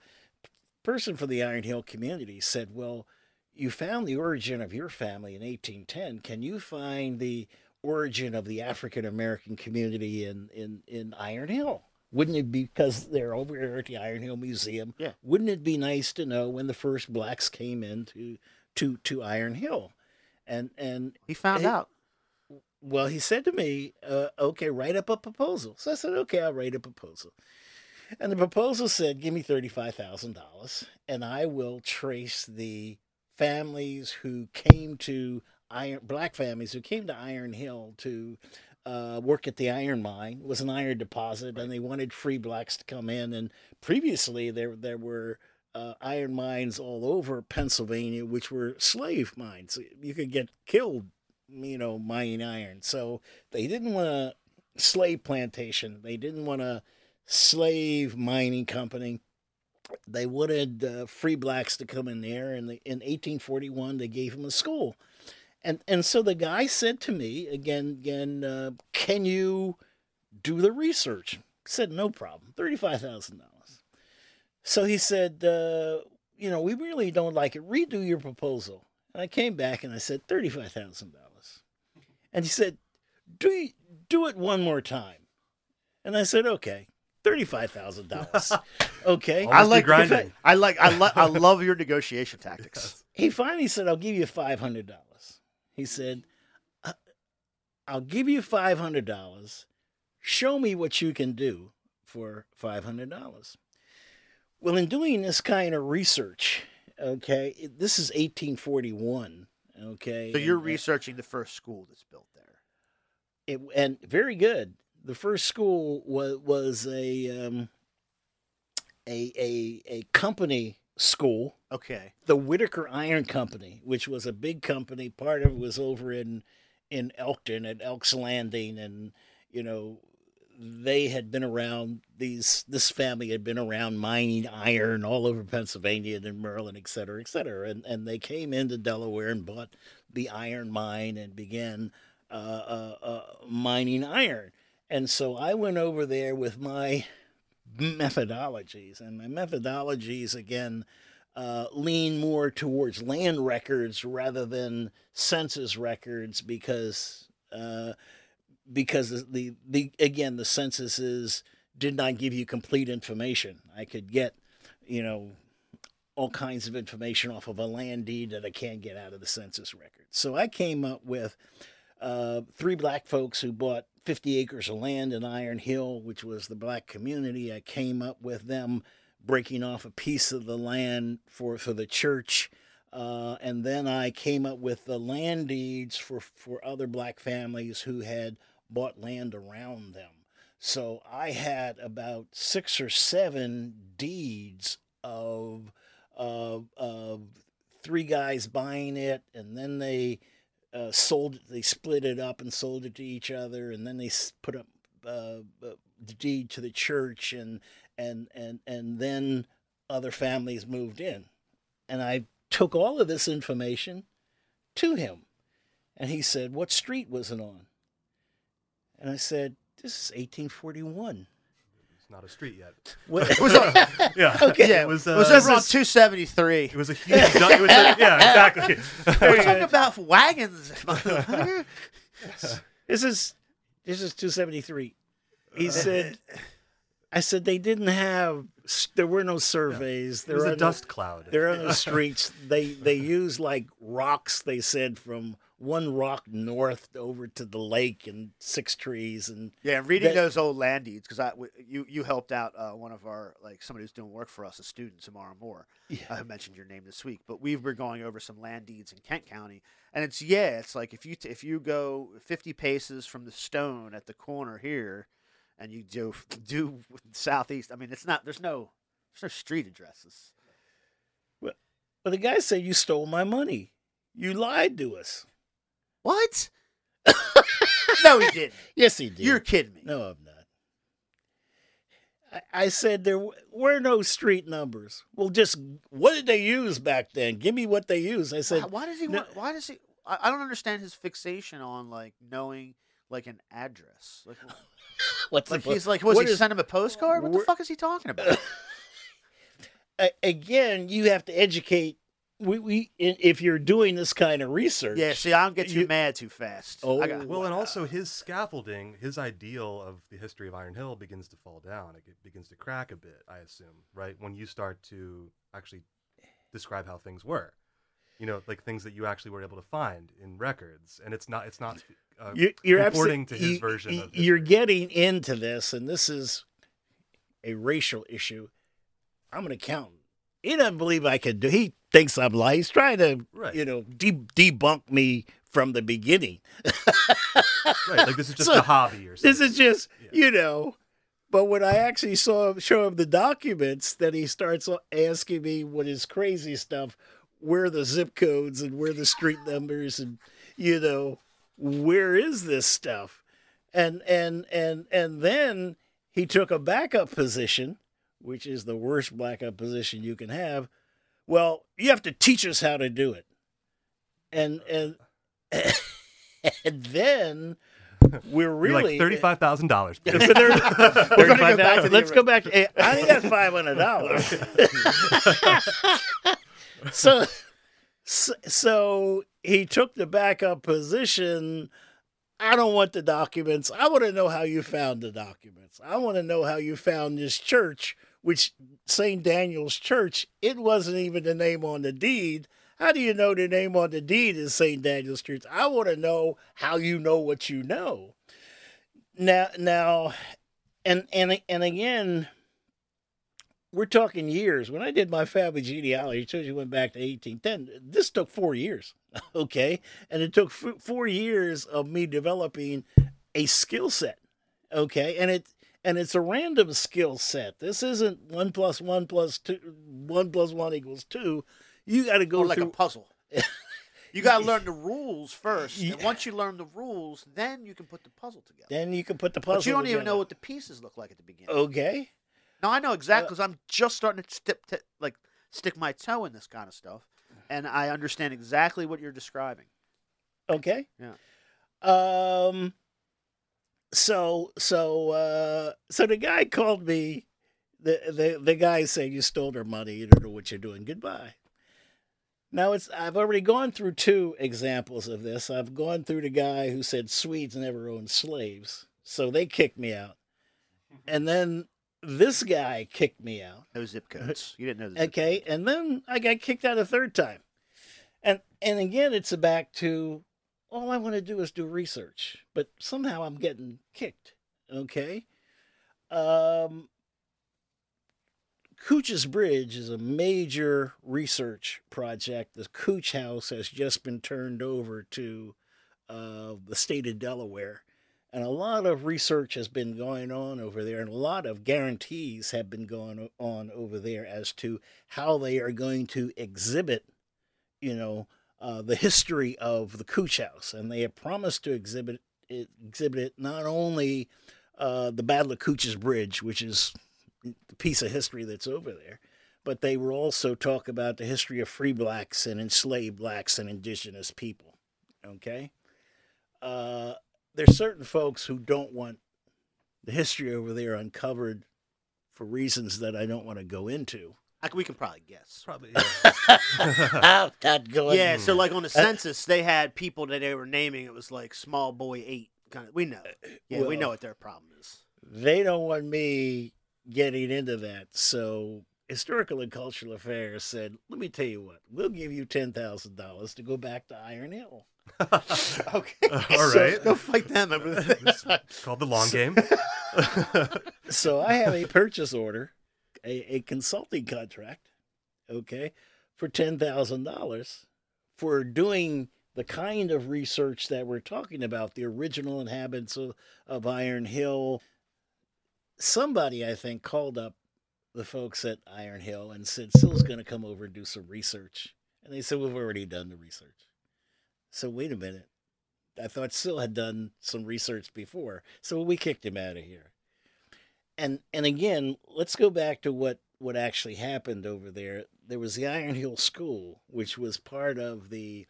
[SPEAKER 2] person from the Iron Hill community said, "Well, you found the origin of your family in 1810. Can you find the origin of the African American community in, in in Iron Hill?" Wouldn't it be because they're over here at the Iron Hill Museum?
[SPEAKER 1] Yeah.
[SPEAKER 2] Wouldn't it be nice to know when the first blacks came into to to Iron Hill? And and
[SPEAKER 1] He found
[SPEAKER 2] Hey,
[SPEAKER 1] out.
[SPEAKER 2] well, he said to me, uh, "Okay, write up a proposal." So I said, "Okay, I'll write a proposal." And the proposal said, "Give me thirty-five thousand dollars, and I will trace the families who came to Iron Black families who came to Iron Hill to uh, work at the iron mine. It was an iron deposit, and they wanted free blacks to come in. And previously, there there were uh, iron mines all over Pennsylvania, which were slave mines. You could get killed, you know, mining iron. So they didn't want a slave plantation. They didn't want a slave mining company. They wanted uh, free blacks to come in there, and they, in 1841 they gave them a school. And and so the guy said to me again, again, uh, can you do the research? I said no problem, thirty five thousand dollars. So he said, uh, you know, we really don't like it. Redo your proposal. And I came back and I said thirty five thousand dollars. And he said, do do it one more time. And I said, okay, thirty five thousand dollars. Okay.
[SPEAKER 1] I like
[SPEAKER 3] grinding.
[SPEAKER 1] I like. I like. I love your negotiation tactics.
[SPEAKER 2] he finally said, I'll give you $500. He said, "I- I'll give you $500. Show me what you can do for $500. Well, in doing this kind of research, okay, this is 1841, okay?
[SPEAKER 1] So you're
[SPEAKER 2] and-
[SPEAKER 1] researching the first school that's built there.
[SPEAKER 2] it, and very good. The first school was was a um, a a a company school
[SPEAKER 1] Okay.
[SPEAKER 2] the Whitaker Iron Company, which was a big company. Part of it was over in in Elkton at Elks Landing, and you know they had been around. These this family had been around mining iron all over Pennsylvania and in Maryland, et cetera, et cetera. And and they came into Delaware and bought the iron mine and began uh, uh, uh, mining iron. And so I went over there with my methodologies, and my methodologies again uh, lean more towards land records rather than census records because uh, because the, the again the censuses did not give you complete information. I could get you know all kinds of information off of a land deed that I can't get out of the census record. So I came up with uh, three black folks who bought 50 acres of land in Iron Hill, which was the black community. I came up with them breaking off a piece of the land for, for the church. Uh, and then I came up with the land deeds for, for other black families who had bought land around them. So I had about six or seven deeds of, of, of three guys buying it, and then they uh, sold they split it up and sold it to each other, and then they put up uh, uh, the deed to the church, and and and and then other families moved in, and I took all of this information to him, and he said, "What street was it on?" And I said, "This is 1841."
[SPEAKER 3] It's not a street yet.
[SPEAKER 1] It was on,
[SPEAKER 3] Yeah.
[SPEAKER 2] Okay.
[SPEAKER 1] yeah,
[SPEAKER 3] It was,
[SPEAKER 1] it was
[SPEAKER 3] uh,
[SPEAKER 1] over on 273.
[SPEAKER 3] It was a huge. du- it was a, yeah, exactly.
[SPEAKER 1] We're talking about wagons. motherfucker.
[SPEAKER 2] This is this is 273. He said I said they didn't have there were no surveys.
[SPEAKER 3] it
[SPEAKER 2] There
[SPEAKER 3] was
[SPEAKER 2] are
[SPEAKER 3] a
[SPEAKER 2] no,
[SPEAKER 3] dust cloud.
[SPEAKER 2] there are no streets. They they use like rocks they said from one rock north over to the lake and six trees and
[SPEAKER 1] yeah, reading
[SPEAKER 2] That-
[SPEAKER 1] those old land deeds because I w- you you helped out uh, one of our like somebody who's doing work for us, a student, Samara Moore.
[SPEAKER 2] Yeah.
[SPEAKER 1] I mentioned your name this week, but we were going over some land deeds in Kent County, and it's yeah, it's like if you t- if you go 50 paces from the stone at the corner here, and you do do southeast. I mean, it's not there's no there's no street addresses.
[SPEAKER 2] but the guy said you stole my money. You lied to us.
[SPEAKER 1] What? no, he didn't.
[SPEAKER 2] Yes, he did.
[SPEAKER 1] You're kidding me.
[SPEAKER 2] No, I'm not. I, I said there w- were no street numbers. Well, just what did they use back then? Give me what they used. I said,
[SPEAKER 1] why, why does he?
[SPEAKER 2] no-
[SPEAKER 1] want, why does he? I, I don't understand his fixation on like knowing like an address. Like,
[SPEAKER 2] "What's
[SPEAKER 1] like
[SPEAKER 2] the
[SPEAKER 1] he's like, was
[SPEAKER 2] what
[SPEAKER 1] he
[SPEAKER 2] is-
[SPEAKER 1] send him a postcard? What the fuck is he talking about?
[SPEAKER 2] Again, you have to educate. We, we i- if you're doing this kind of research.
[SPEAKER 1] yeah, see, I don't get too
[SPEAKER 2] You-
[SPEAKER 1] mad too fast.
[SPEAKER 2] Oh,
[SPEAKER 1] I got,
[SPEAKER 3] Well, and also his scaffolding, his ideal of the history of Iron Hill begins to fall down. It begins to crack a bit, I assume, right? When you start to actually describe how things were, you know, like things that you actually were able to find in records, and it's not, it's not uh,
[SPEAKER 2] you, you're
[SPEAKER 3] reporting to his
[SPEAKER 2] you-
[SPEAKER 3] version
[SPEAKER 2] you-
[SPEAKER 3] of
[SPEAKER 2] You're getting into this, and this is a racial issue. I'm an accountant. He doesn't believe I can do. He thinks I'm lying. He's trying to,
[SPEAKER 3] Right.
[SPEAKER 2] you know, de- debunk me from the beginning.
[SPEAKER 3] right. Like this is just
[SPEAKER 2] So,
[SPEAKER 3] a hobby or something.
[SPEAKER 2] This is just,
[SPEAKER 3] Yeah.
[SPEAKER 2] you know. But when I actually saw him show him the documents, then he starts asking me what is crazy stuff, where are the zip codes and where the street numbers and you know, where is this stuff? And and and and then he took a backup position, which is the worst backup position you can have. Well, you have to teach us how to do it. And uh. and and then we're
[SPEAKER 3] You're
[SPEAKER 2] really
[SPEAKER 3] like thirty-five thousand dollars.
[SPEAKER 2] Yeah,
[SPEAKER 1] We're gonna go back to
[SPEAKER 2] Let's go back. To, I only got five hundred dollars. so, so, so he took the backup position. I don't want the documents. I want to know how you found the documents. I want to know how you found this church, which St. Daniel's Church. It wasn't even the name on the deed. How do you know the name on the deed is St. Daniel's Church? I want to know how you know what you know. Now, now, and and and again, we're talking years. When I did my family genealogy, so you went back to 1810. This took four years, okay, and it took four years of me developing a skill set, okay, and it and it's a random skill set. This isn't one plus one plus two, one plus one equals two. You got to go
[SPEAKER 1] Or like
[SPEAKER 2] through.
[SPEAKER 1] a puzzle. You got to learn the rules first,
[SPEAKER 2] Yeah.
[SPEAKER 1] and once you learn the rules, then you can put the puzzle together.
[SPEAKER 2] then you can put the puzzle.
[SPEAKER 1] but you don't even know what the pieces look like at the beginning.
[SPEAKER 2] Okay.
[SPEAKER 1] Now I know exactly
[SPEAKER 2] Uh,
[SPEAKER 1] because I'm just starting to stip, t- like stick my toe in this kind of stuff, and I understand exactly what you're describing.
[SPEAKER 2] Okay.
[SPEAKER 1] Yeah.
[SPEAKER 2] Um. So so uh so the guy called me. The the the guy said you stole their money. You don't know what you're doing. Goodbye. Now it's I've already gone through two examples of this. I've gone through the guy who said Swedes never owned slaves, so they kicked me out, and then this guy kicked me out.
[SPEAKER 1] No zip codes. You didn't know the zip
[SPEAKER 2] Okay, and then I got kicked out a third time, and and again it's back to all I want to do is do research, but somehow I'm getting kicked. Okay, um, Cooch's Bridge is a major research project. The Cooch House has just been turned over to uh, the state of Delaware. And a lot of research has been going on over there, and a lot of guarantees have been going on over there as to how they are going to exhibit, you know, uh, the history of the Cooch House. And they have promised to exhibit it, exhibit it not only uh, the Battle of Cooch's Bridge, which is the piece of history that's over there, but they will also talk about the history of free blacks and enslaved blacks and indigenous people. Okay? Uh, there's certain folks who don't want the history over there uncovered for reasons that I don't want to go into.
[SPEAKER 1] I c- we can probably guess.
[SPEAKER 3] Probably. Yeah.
[SPEAKER 2] I'm not going.
[SPEAKER 1] Yeah, so like on the uh, census, they had people that they were naming. It was like small boy eight. Kind of. We know. Uh, uh, yeah, we know what their problem is.
[SPEAKER 2] they don't want me getting into that. So historical and cultural affairs said, "Let me tell you what. We'll give you ten thousand dollars to go back to Iron Hill."
[SPEAKER 1] Okay.
[SPEAKER 3] All
[SPEAKER 1] So. Go fight them
[SPEAKER 3] It's called the long game.
[SPEAKER 2] so I have a purchase order, a, a consulting contract, okay, for ten thousand dollars for doing the kind of research that we're talking about, the original inhabitants of, of Iron Hill. Somebody, I think, called up the folks at Iron Hill and said, Sill's going to come over and do some research. And they said, We've already done the research. So wait a minute. I thought Sill had done some research before. So we kicked him out of here and and again, let's go back to what what actually happened over there. There was the Iron Hill School, which was part of the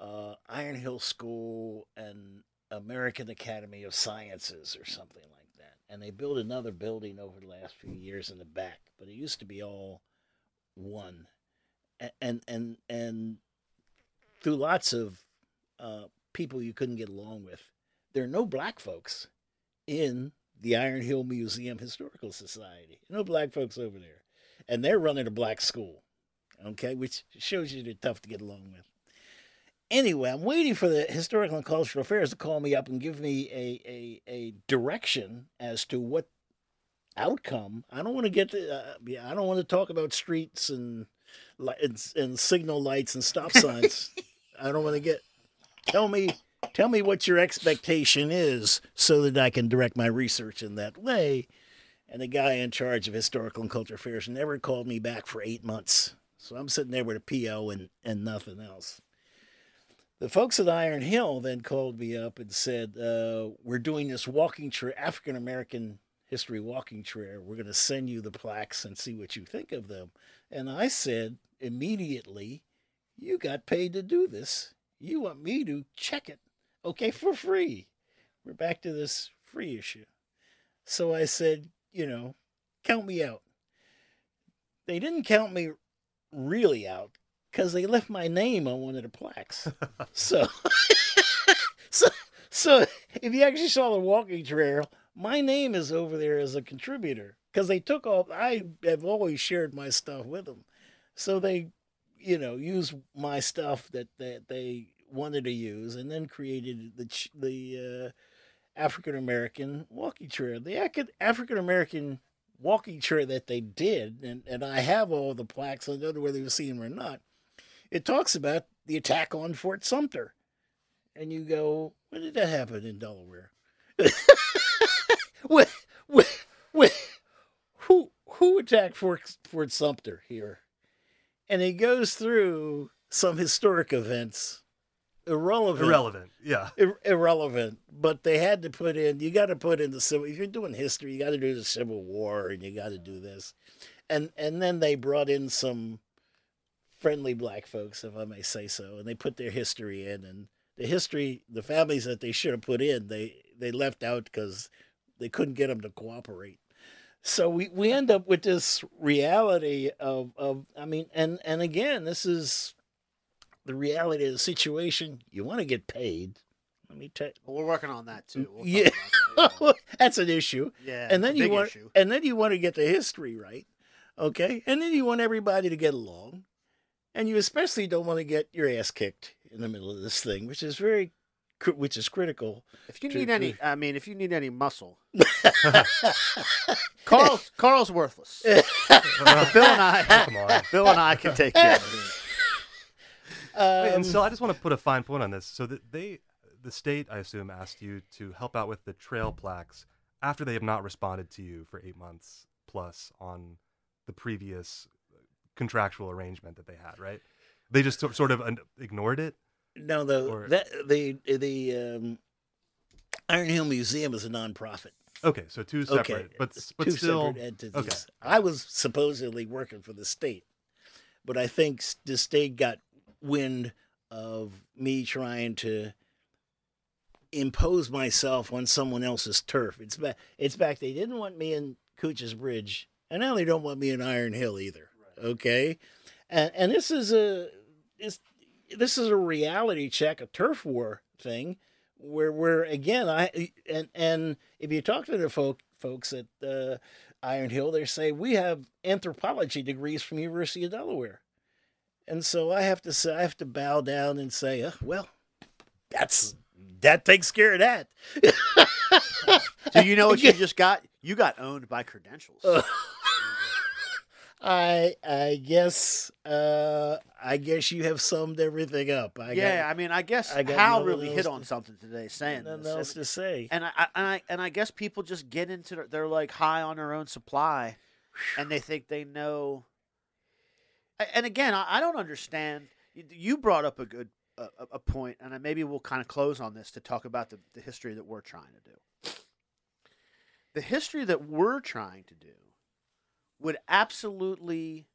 [SPEAKER 2] uh, Iron Hill School and American Academy of Sciences or something like that. And they built another building over the last few years in the back, but it used to be all one. A- And and and through lots of uh, people you couldn't get along with, there are no black folks in the Iron Hill Museum Historical Society. No black folks over there. And they're running a black school. Okay, which shows you they're tough to get along with. Anyway, I'm waiting for the Historical and Cultural Affairs to call me up and give me a, a, a direction as to what outcome. I don't want to get to, uh, yeah, I don't want to talk about streets and, and, and signal lights and stop signs. I don't want to get, tell me tell me what your expectation is so that I can direct my research in that way. And the guy in charge of historical and culture affairs never called me back for eight months. So I'm sitting there with a PO and, and nothing else. The folks at Iron Hill then called me up and said, uh, We're doing this walking trail, African American history walking trail. We're going to send you the plaques and see what you think of them. And I said immediately, You got paid to do this. You want me to check it okay, for free. We're back to this free issue. So I said, you know, count me out. They didn't count me really out because they left my name on one of the plaques. so, so, so if you actually saw the walking trail, my name is over there as a contributor because they took all. I have always shared my stuff with them, so they, you know, use my stuff that that they wanted to use, and then created the the uh, African American walking trail. The African American walking trail that they did, and, and I have all the plaques. I don't know whether you've seen them or not. It talks about the attack on Fort Sumter, and you go, when did that happen in Delaware? what, what, what, who who attacked Fort Fort Sumter here? And it goes through some historic events irrelevant.
[SPEAKER 3] Irrelevant. Yeah.
[SPEAKER 2] Ir- irrelevant. But they had to put in. You got to put in the civil. If you're doing history, you got to do the Civil War, and you got to do this, and and then they brought in some friendly black folks, if I may say so, and they put their history in, and the history, the families that they should have put in, they they left out because they couldn't get them to cooperate. So we, we end up with this reality of, of I mean, and and again, this is the reality of the situation. You want to get paid. Let me tell.
[SPEAKER 1] Well, we're working on that too. We'll
[SPEAKER 2] Yeah.
[SPEAKER 1] about that.
[SPEAKER 2] That's an issue.
[SPEAKER 1] yeah.
[SPEAKER 2] and then you
[SPEAKER 1] big
[SPEAKER 2] want
[SPEAKER 1] issue.
[SPEAKER 2] and then you want to get the history right okay and then you want everybody to get along and you especially don't want to get your ass kicked in the middle of this thing which is very which is critical
[SPEAKER 1] If you
[SPEAKER 2] to-
[SPEAKER 1] need any, I mean, if you need any muscle, Carl's Carl's worthless. Bill and I,
[SPEAKER 3] Come on.
[SPEAKER 1] Bill and I can take care of it.
[SPEAKER 3] Wait,
[SPEAKER 2] um,
[SPEAKER 3] and so I just want to put a fine point on this. So that they, the state, I assume, asked you to help out with the trail plaques after they have not responded to you for eight months plus on the previous contractual arrangement that they had, right? They just sort of ignored it.
[SPEAKER 2] no the
[SPEAKER 3] or-
[SPEAKER 2] that the the um, iron hill museum is a nonprofit
[SPEAKER 3] Okay, so two separate,
[SPEAKER 2] okay
[SPEAKER 3] but but
[SPEAKER 2] two
[SPEAKER 3] still,
[SPEAKER 2] separate entities
[SPEAKER 3] okay.
[SPEAKER 2] i was supposedly working for the state but i think the state got wind of me trying to impose myself on someone else's turf. It's back it's back they didn't want me in cooch's bridge and now they don't want me in iron hill either okay? And and this is a this this is a reality check a turf war thing where where again I and and if you talk to the folk folks at uh, Iron Hill, they say we have anthropology degrees from University of Delaware, and so I have to say I have to bow down and say, uh, well, that's that takes care of that.
[SPEAKER 1] Do you know what you just got? You got owned by credentials.
[SPEAKER 2] Uh, I I guess uh, I guess you have summed everything up. I
[SPEAKER 1] yeah,
[SPEAKER 2] got
[SPEAKER 1] I mean, I guess
[SPEAKER 2] I
[SPEAKER 1] Hal really hit
[SPEAKER 2] to-
[SPEAKER 1] on something today, saying
[SPEAKER 2] nothing
[SPEAKER 1] this.
[SPEAKER 2] else
[SPEAKER 1] And,
[SPEAKER 2] to say.
[SPEAKER 1] and I, I and I and I guess people just get into their, they're like high on their own supply, and they think they know. And again, I, don't understand. You- brought up a good a- a point, and maybe we'll kind of close on this to talk about the, the history that we're trying to do. The history that we're trying to do would absolutely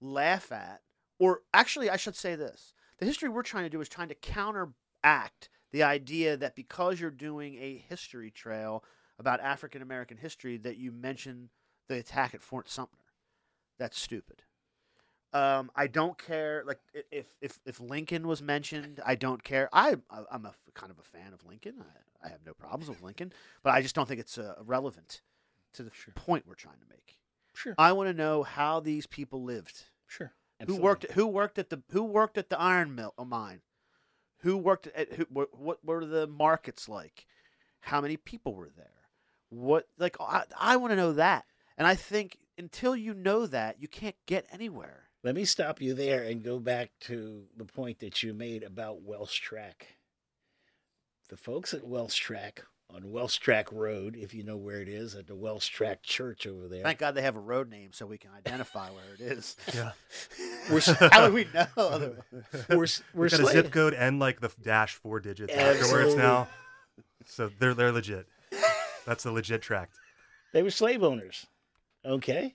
[SPEAKER 1] laugh at, or actually, I should say this: the history we're trying to do is trying to counteract the idea that because you're doing a history trail about African American history, that you mention the attack at Fort Sumter. That's stupid. Um, I don't care. Like if if if Lincoln was mentioned, I don't care. I I'm a kind of a fan of Lincoln. I, I have no problems with Lincoln, but I just don't think it's uh, relevant to the point we're trying to make.
[SPEAKER 2] Sure,
[SPEAKER 1] I want to know how these people lived.
[SPEAKER 2] sure.
[SPEAKER 1] Who worked? Who worked at the? Who worked at the iron mill uh, mine? Who worked at? Who, what, what were the markets like? How many people were there? What like? I, I want to know that, and I think until you know that, you can't get anywhere.
[SPEAKER 2] Let me stop you there and go back to the point that you made about Welsh Track. The folks at Welsh Track on Welsh Track Road, if you know where it is, at the Welsh Track Church over there.
[SPEAKER 1] Thank God they have a road name so we can identify where it is.
[SPEAKER 3] Yeah.
[SPEAKER 2] We're,
[SPEAKER 1] How would we know? otherwise?
[SPEAKER 2] we're, we're
[SPEAKER 3] we got a zip code and like the dash four digits afterwards
[SPEAKER 2] Absolutely.
[SPEAKER 3] now. So they're they're legit. That's a legit tract.
[SPEAKER 2] They were slave owners. Okay.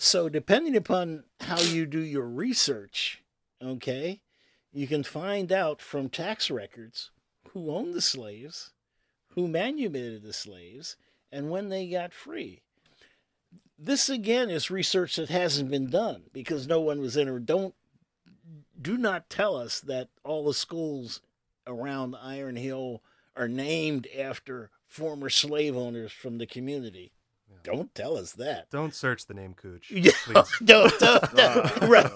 [SPEAKER 2] So, depending upon how you do your research, okay, you can find out from tax records who owned the slaves, who manumitted the slaves, and when they got free. This again is research that hasn't been done because no one was in or don't do not tell us that all the schools around Iron Hill are named after former slave owners from the community. Don't tell us that.
[SPEAKER 3] Don't search the name Cooch,
[SPEAKER 2] Yeah,
[SPEAKER 3] please,
[SPEAKER 2] don't, don't, don't. Right.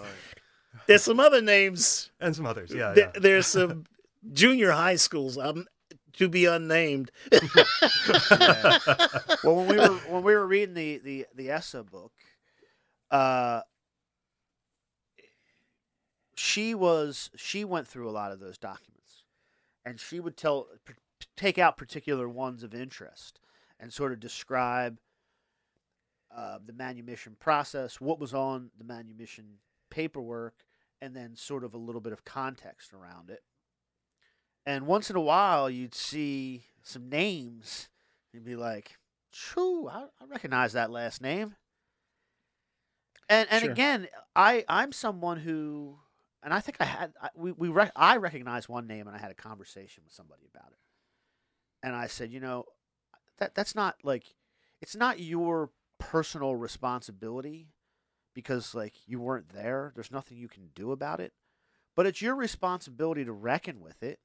[SPEAKER 2] There's some other names.
[SPEAKER 3] and some others. Yeah,
[SPEAKER 2] There-
[SPEAKER 3] yeah.
[SPEAKER 2] There's some junior high schools um, to be unnamed.
[SPEAKER 1] well, when we were when we were reading the the the Essa book, uh, she was she went through a lot of those documents, and she would tell p- take out particular ones of interest and sort of describe uh, the manumission process, what was on the manumission paperwork, and then sort of a little bit of context around it. And once in a while, you'd see some names You'd be like, "Shoo, I, I recognize that last name." And and
[SPEAKER 2] Sure.
[SPEAKER 1] again, I I'm someone who and I think I had I, we we rec- I recognized one name, and I had a conversation with somebody about it, and I said, you know, that that's not like it's not your personal responsibility because like you weren't there. There's nothing you can do about it, but it's your responsibility to reckon with it.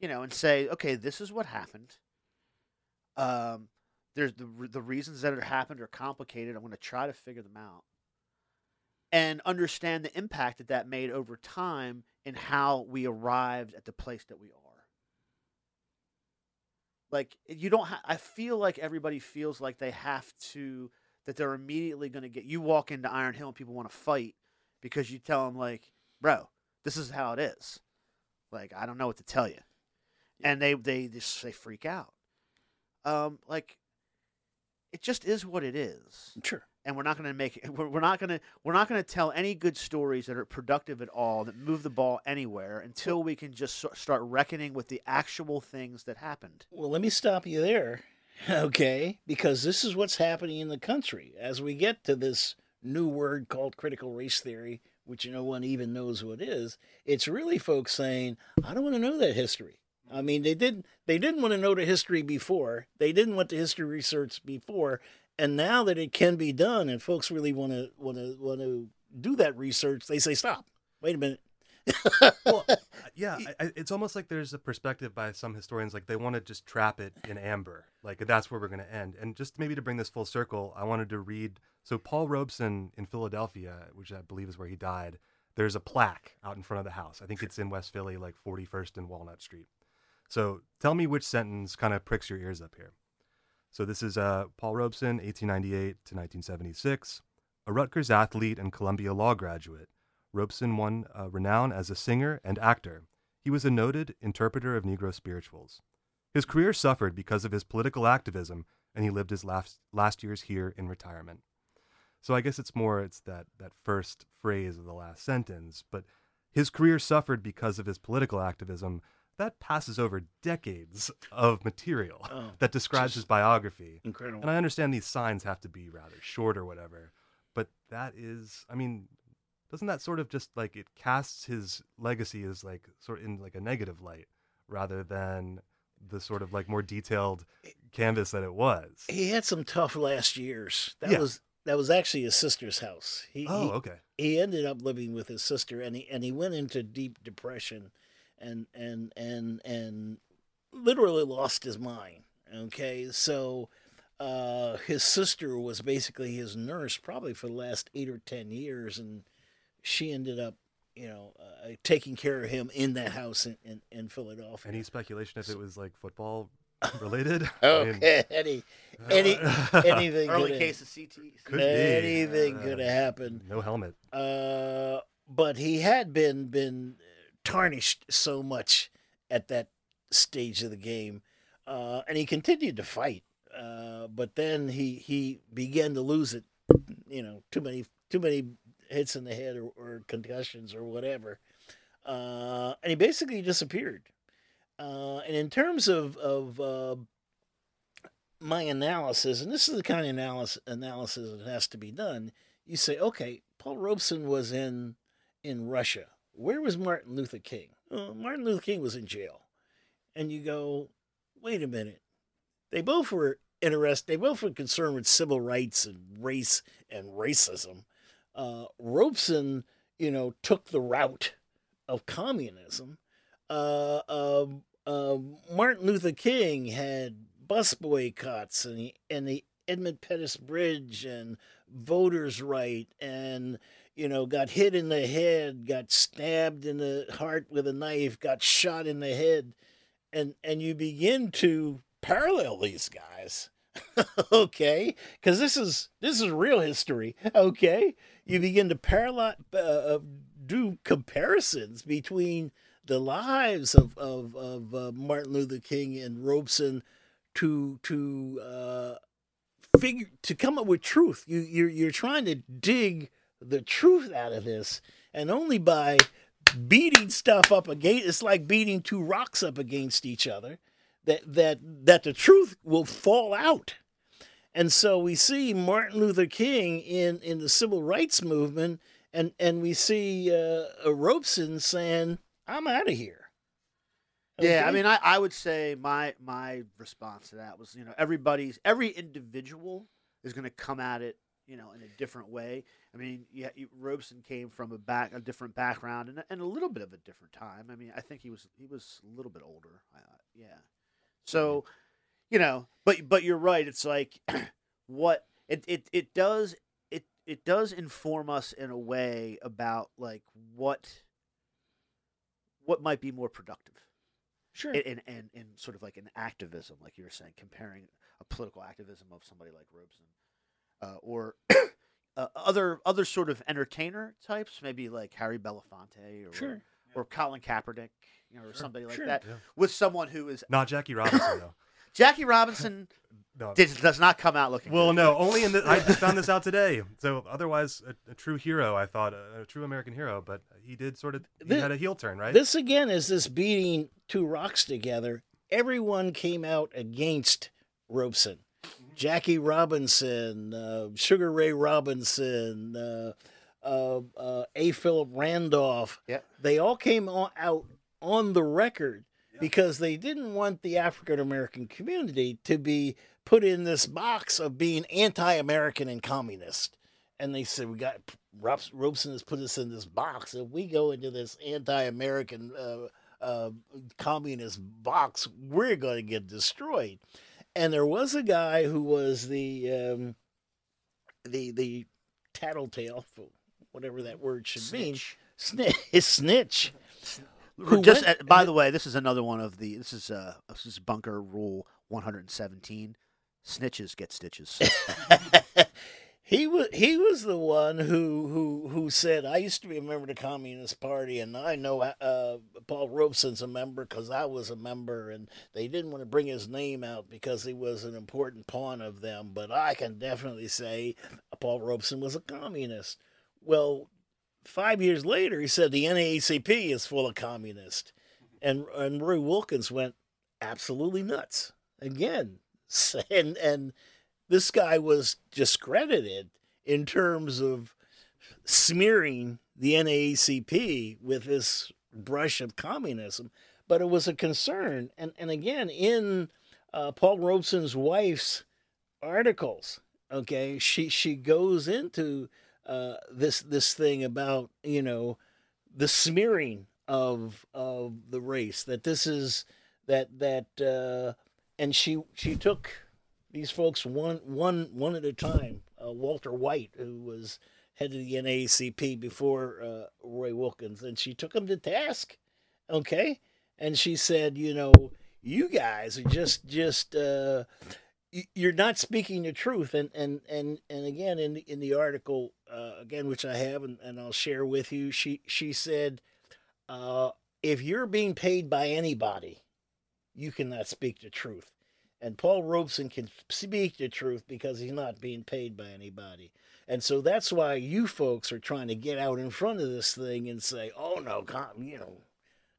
[SPEAKER 1] You know, and say, okay, this is what happened. Um, there's the the reasons that it happened are complicated. I'm going to try to figure them out and understand the impact that that made over time and how we arrived at the place that we are. Like you don't. Ha- I feel like everybody feels like they have to that they're immediately going to get. You walk into Iron Hill and people want to fight because you tell them like, bro, this is how it is. Like I don't know what to tell you, and they they just they freak out. Um, like it just is what it is
[SPEAKER 2] Sure.
[SPEAKER 1] And we're not going to make it we're, not going to we're not going to tell any good stories that are productive at all that move the ball anywhere until we can just start reckoning with the actual things that happened
[SPEAKER 2] Well, let me stop you there, okay? Because this is what's happening in the country as we get to this new word called critical race theory, which no one even knows what is. It's really folks saying, "I don't want to know that history." I mean, they didn't they didn't want to know the history before. They didn't want the history research before, and now that it can be done, and folks really want to want to want to do that research, they say, "Stop! Wait a minute."
[SPEAKER 3] well, yeah, I, it's almost like there's a perspective by some historians like they want to just trap it in amber, like that's where we're going to end. And just maybe to bring this full circle, I wanted to read. So Paul Robeson in Philadelphia, which I believe is where he died. There's a plaque out in front of the house. I think it's in West Philly, like 41st and Walnut Street. So tell me which sentence kind of pricks your ears up here. So this is uh, Paul Robeson, 1898 to 1976, a Rutgers athlete and Columbia Law graduate. Robeson won uh, renown as a singer and actor. He was a noted interpreter of Negro spirituals. His career suffered because of his political activism, and he lived his last, last years here in retirement. So I guess it's more it's that that first phrase of the last sentence, but his career suffered because of his political activism. That passes over decades of material
[SPEAKER 2] Oh,
[SPEAKER 3] that describes his biography.
[SPEAKER 2] incredible.
[SPEAKER 3] And I understand these signs have to be rather short or whatever, but that is, I mean, doesn't that sort of just like it casts his legacy as like sort of in like a negative light rather than the sort of like more detailed canvas that it was?
[SPEAKER 2] he had some tough last years. That
[SPEAKER 3] Yeah.
[SPEAKER 2] was that was actually his sister's house. He,
[SPEAKER 3] Oh,
[SPEAKER 2] he
[SPEAKER 3] okay.
[SPEAKER 2] he ended up living with his sister, and he and he went into deep depression, and and and and literally lost his mind. Okay, so uh, his sister was basically his nurse, probably for the last eight or ten years, and she ended up, you know, uh, taking care of him in that house in in, in Philadelphia.
[SPEAKER 3] Any speculation if it was like football related? I mean,
[SPEAKER 2] okay, any any anything
[SPEAKER 1] early
[SPEAKER 2] could
[SPEAKER 1] case of ct
[SPEAKER 3] Could
[SPEAKER 2] anything
[SPEAKER 3] Uh,
[SPEAKER 2] could have happened.
[SPEAKER 3] No helmet.
[SPEAKER 2] Uh, but he had been been tarnished so much at that stage of the game, uh, and he continued to fight. Uh, but then he he began to lose it. You know, too many too many hits in the head or, or concussions or whatever, uh, and he basically disappeared. Uh, and in terms of of uh, my analysis, and this is the kind of analysis analysis that has to be done. You say, okay, Paul Robeson was in in Russia. Where was Martin Luther King? Well, Martin Luther King was in jail, and you go, wait a minute. They both were interested. They both were concerned with civil rights and race and racism. Uh, Robeson, you know, took the route of communism. Uh, um, um, Martin Luther King had bus boycotts and the, and the Edmund Pettus Bridge and voters' right and you know got hit in the head, got stabbed in the heart with a knife, got shot in the head, and and you begin to parallel these guys. okay, because this is this is real history. Okay, you begin to parallel uh, do comparisons between the lives of of, of uh, Martin Luther King and Robeson to to uh, figure to come up with truth. You you're you're trying to dig the truth out of this, and only by beating stuff up against it's like beating two rocks up against each other that that that the truth will fall out. And so we see Martin Luther King in in the civil rights movement and and we see uh, Robeson saying, "I'm out of here."
[SPEAKER 1] Yeah, I mean, I, I would say my my response to that was, you know, everybody's every individual is going to come at it, you know, in a different way. I mean, yeah, Robeson came from a back a different background and, and a little bit of a different time. I mean, I think he was he was a little bit older. Uh, yeah, so you know, but but you're right. It's like what it it it does it it does inform us in a way about like what what might be more productive
[SPEAKER 2] sure.
[SPEAKER 1] in, in, in, in sort of like an activism, like you were saying, comparing a political activism of somebody like Robeson, uh, or uh, other other sort of entertainer types, maybe like Harry Belafonte or
[SPEAKER 2] Sure.
[SPEAKER 1] or Colin Kaepernick, you know, or
[SPEAKER 3] Sure.
[SPEAKER 1] somebody like
[SPEAKER 2] Sure.
[SPEAKER 1] that,
[SPEAKER 3] Yeah.
[SPEAKER 1] with someone who is
[SPEAKER 3] Not Jackie Robinson though.
[SPEAKER 1] Jackie Robinson
[SPEAKER 3] No.
[SPEAKER 1] did, does not come out looking.
[SPEAKER 3] Well,
[SPEAKER 1] good.
[SPEAKER 3] no, only in the. I just found this out today. So otherwise, a, a true hero. I thought a, a true American hero, but he did sort of. He
[SPEAKER 2] Thi-
[SPEAKER 3] had a heel turn, right?
[SPEAKER 2] This again is this beating two rocks together. Everyone came out against Robeson. Jackie Robinson, uh, Sugar Ray Robinson, uh, uh, uh, A. Philip Randolph.
[SPEAKER 1] Yeah.
[SPEAKER 2] They all came on, out on the record because they didn't want the African American community to be put in this box of being anti American and communist. And they said, We got Robs- Robeson has put us in this box. If we go into this anti American uh, uh, communist box, we're going to get destroyed. And there was a guy who was the um, the the tattletale, for whatever that word should mean,
[SPEAKER 1] Snitch.
[SPEAKER 2] snitch. snitch. Who
[SPEAKER 1] Just
[SPEAKER 2] went-
[SPEAKER 1] by the way, this is another one of the. This is uh this is bunker rule 117. Snitches get stitches.
[SPEAKER 2] he was he was the one who who who said I used to be a member of the Communist Party and I know uh, Paul Robeson's a member because I was a member and they didn't want to bring his name out because he was an important pawn of them but I can definitely say Paul Robeson was a communist. Well, five years later he said the NAACP is full of communists, and and Roy Wilkins went absolutely nuts again and and this guy was discredited in terms of smearing the NAACP with this brush of communism. But it was a concern. And, and again, in uh, Paul Robeson's wife's articles, okay, she, she goes into uh, this, this thing about, you know, the smearing of, of the race, that this is, that, that, uh, and she, she took these folks one one one at a time. Uh, Walter White, who was head of the NAACP before uh, Roy Wilkins, and she took him to task. Okay, and she said, you know, you guys are just just uh, you're not speaking the truth. And and and and again in the, in the article uh, again, which I have and, and I'll share with you, she she said, uh, if you're being paid by anybody, you cannot speak the truth. And Paul Robeson can speak the truth because he's not being paid by anybody. And so that's why you folks are trying to get out in front of this thing and say, "Oh no, com- you know,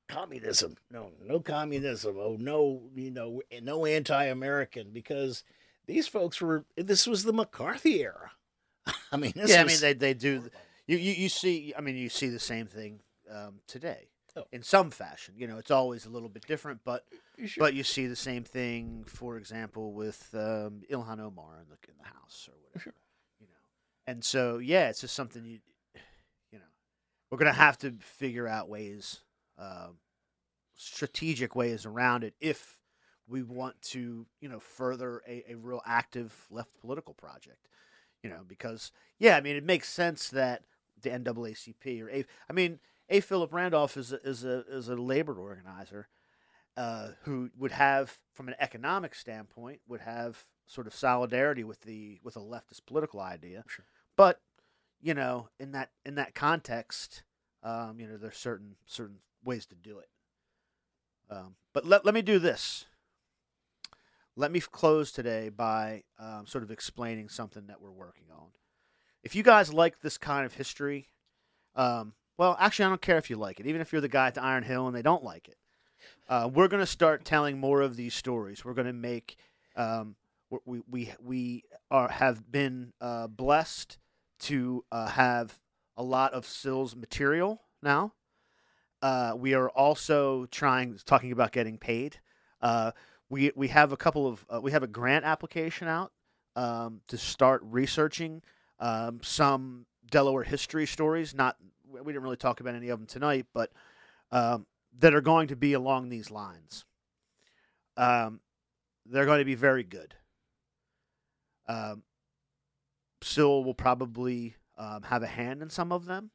[SPEAKER 2] communism. No, no communism. Oh no, you know, no anti-American." Because these folks were. This was the McCarthy era. I mean, this
[SPEAKER 1] yeah, I mean they they do. You, you you see, I mean, you see the same thing um, today
[SPEAKER 2] Oh.
[SPEAKER 1] in some fashion. You know, it's always a little bit different, but
[SPEAKER 2] Sure.
[SPEAKER 1] but you see the same thing, for example, with um, Ilhan Omar in the in the House or whatever.
[SPEAKER 2] Sure.
[SPEAKER 1] You know, and so yeah, it's just something you you know we're gonna have to figure out ways, um, strategic ways around it if we want to you know further a, a real active left political project. You know, because yeah, I mean, it makes sense that the NAACP or A. I mean, A. Philip Randolph is a, is a is a labor organizer uh, who would have, from an economic standpoint, would have sort of solidarity with the with a leftist political idea.
[SPEAKER 2] Sure.
[SPEAKER 1] But you know, in that in that context, um, you know, there's certain certain ways to do it. Um, but let let me do this. Let me close today by um, sort of explaining something that we're working on. If you guys like this kind of history, um, well, actually, I don't care if you like it. Even if you're the guy at the Iron Hill and they don't like it, uh, we're going to start telling more of these stories. We're going to make um, we- we we are have been uh, blessed to uh, have a lot of Sill's material now. Uh, we are also trying talking about getting paid. Uh, we we have a couple of uh, we have a grant application out um, to start researching um, some Delaware history stories. Not we didn't really talk about any of them tonight, but um, that are going to be along these lines. Um, they're going to be very good. Um, Sill will probably um, have a hand in some of them.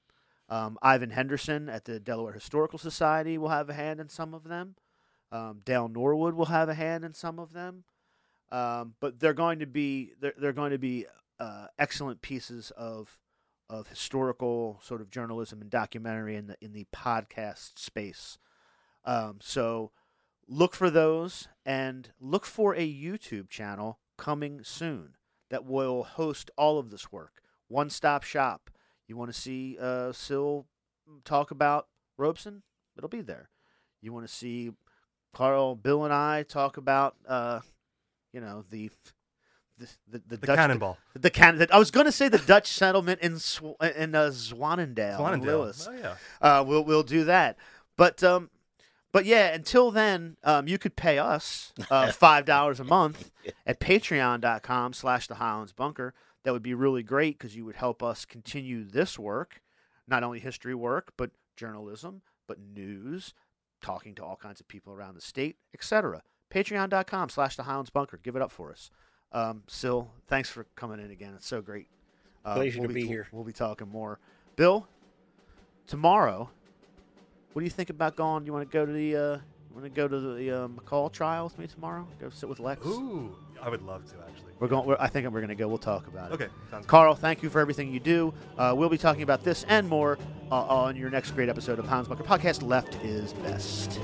[SPEAKER 1] Um, Ivan Henderson at the Delaware Historical Society will have a hand in some of them. Um, Dael Norwood will have a hand in some of them. Um, but they're going to be they're, they're going to be uh, excellent pieces of of historical sort of journalism and documentary in the in the podcast space. Um, so look for those and look for a YouTube channel coming soon that will host all of this work. One stop shop. You want to see uh, Sill talk about Robeson? It'll be there. You want to see Carl, Bill, and I talk about, uh, you know, the the the, the,
[SPEAKER 3] The
[SPEAKER 1] Dutch,
[SPEAKER 3] cannonball.
[SPEAKER 1] The, the can. I was going to say the Dutch settlement in Sw- in uh, Zwaanendael, in
[SPEAKER 3] Zwaanendael.
[SPEAKER 1] Lewes.
[SPEAKER 3] Oh yeah.
[SPEAKER 1] Uh, we'll we'll do that. But um, but yeah, until then, um, you could pay us uh, five dollars a month at patreon.com slash the Highlands Bunker. That would be really great because you would help us continue this work, not only history work, but journalism, but news, talking to all kinds of people around the state, etc. Patreon.com slash the Highlands Bunker. Give it up for us. Um, Sil, thanks for coming in again. It's so great. Uh,
[SPEAKER 2] Pleasure
[SPEAKER 1] we'll
[SPEAKER 2] to be here.
[SPEAKER 1] We'll be talking more. Bill, tomorrow, what do you think about going? You want to go to the uh, you want to go to the uh, McCall trial with me tomorrow? Go sit with Lex.
[SPEAKER 3] Ooh, I would love to actually.
[SPEAKER 1] We're going. We're, I think we're going to go. We'll talk about it.
[SPEAKER 3] Okay, sounds good.
[SPEAKER 1] Carl, thank you for everything you do. Uh, we'll be talking about this and more uh, on your next great episode of Hounds Bunker Podcast. Left is best.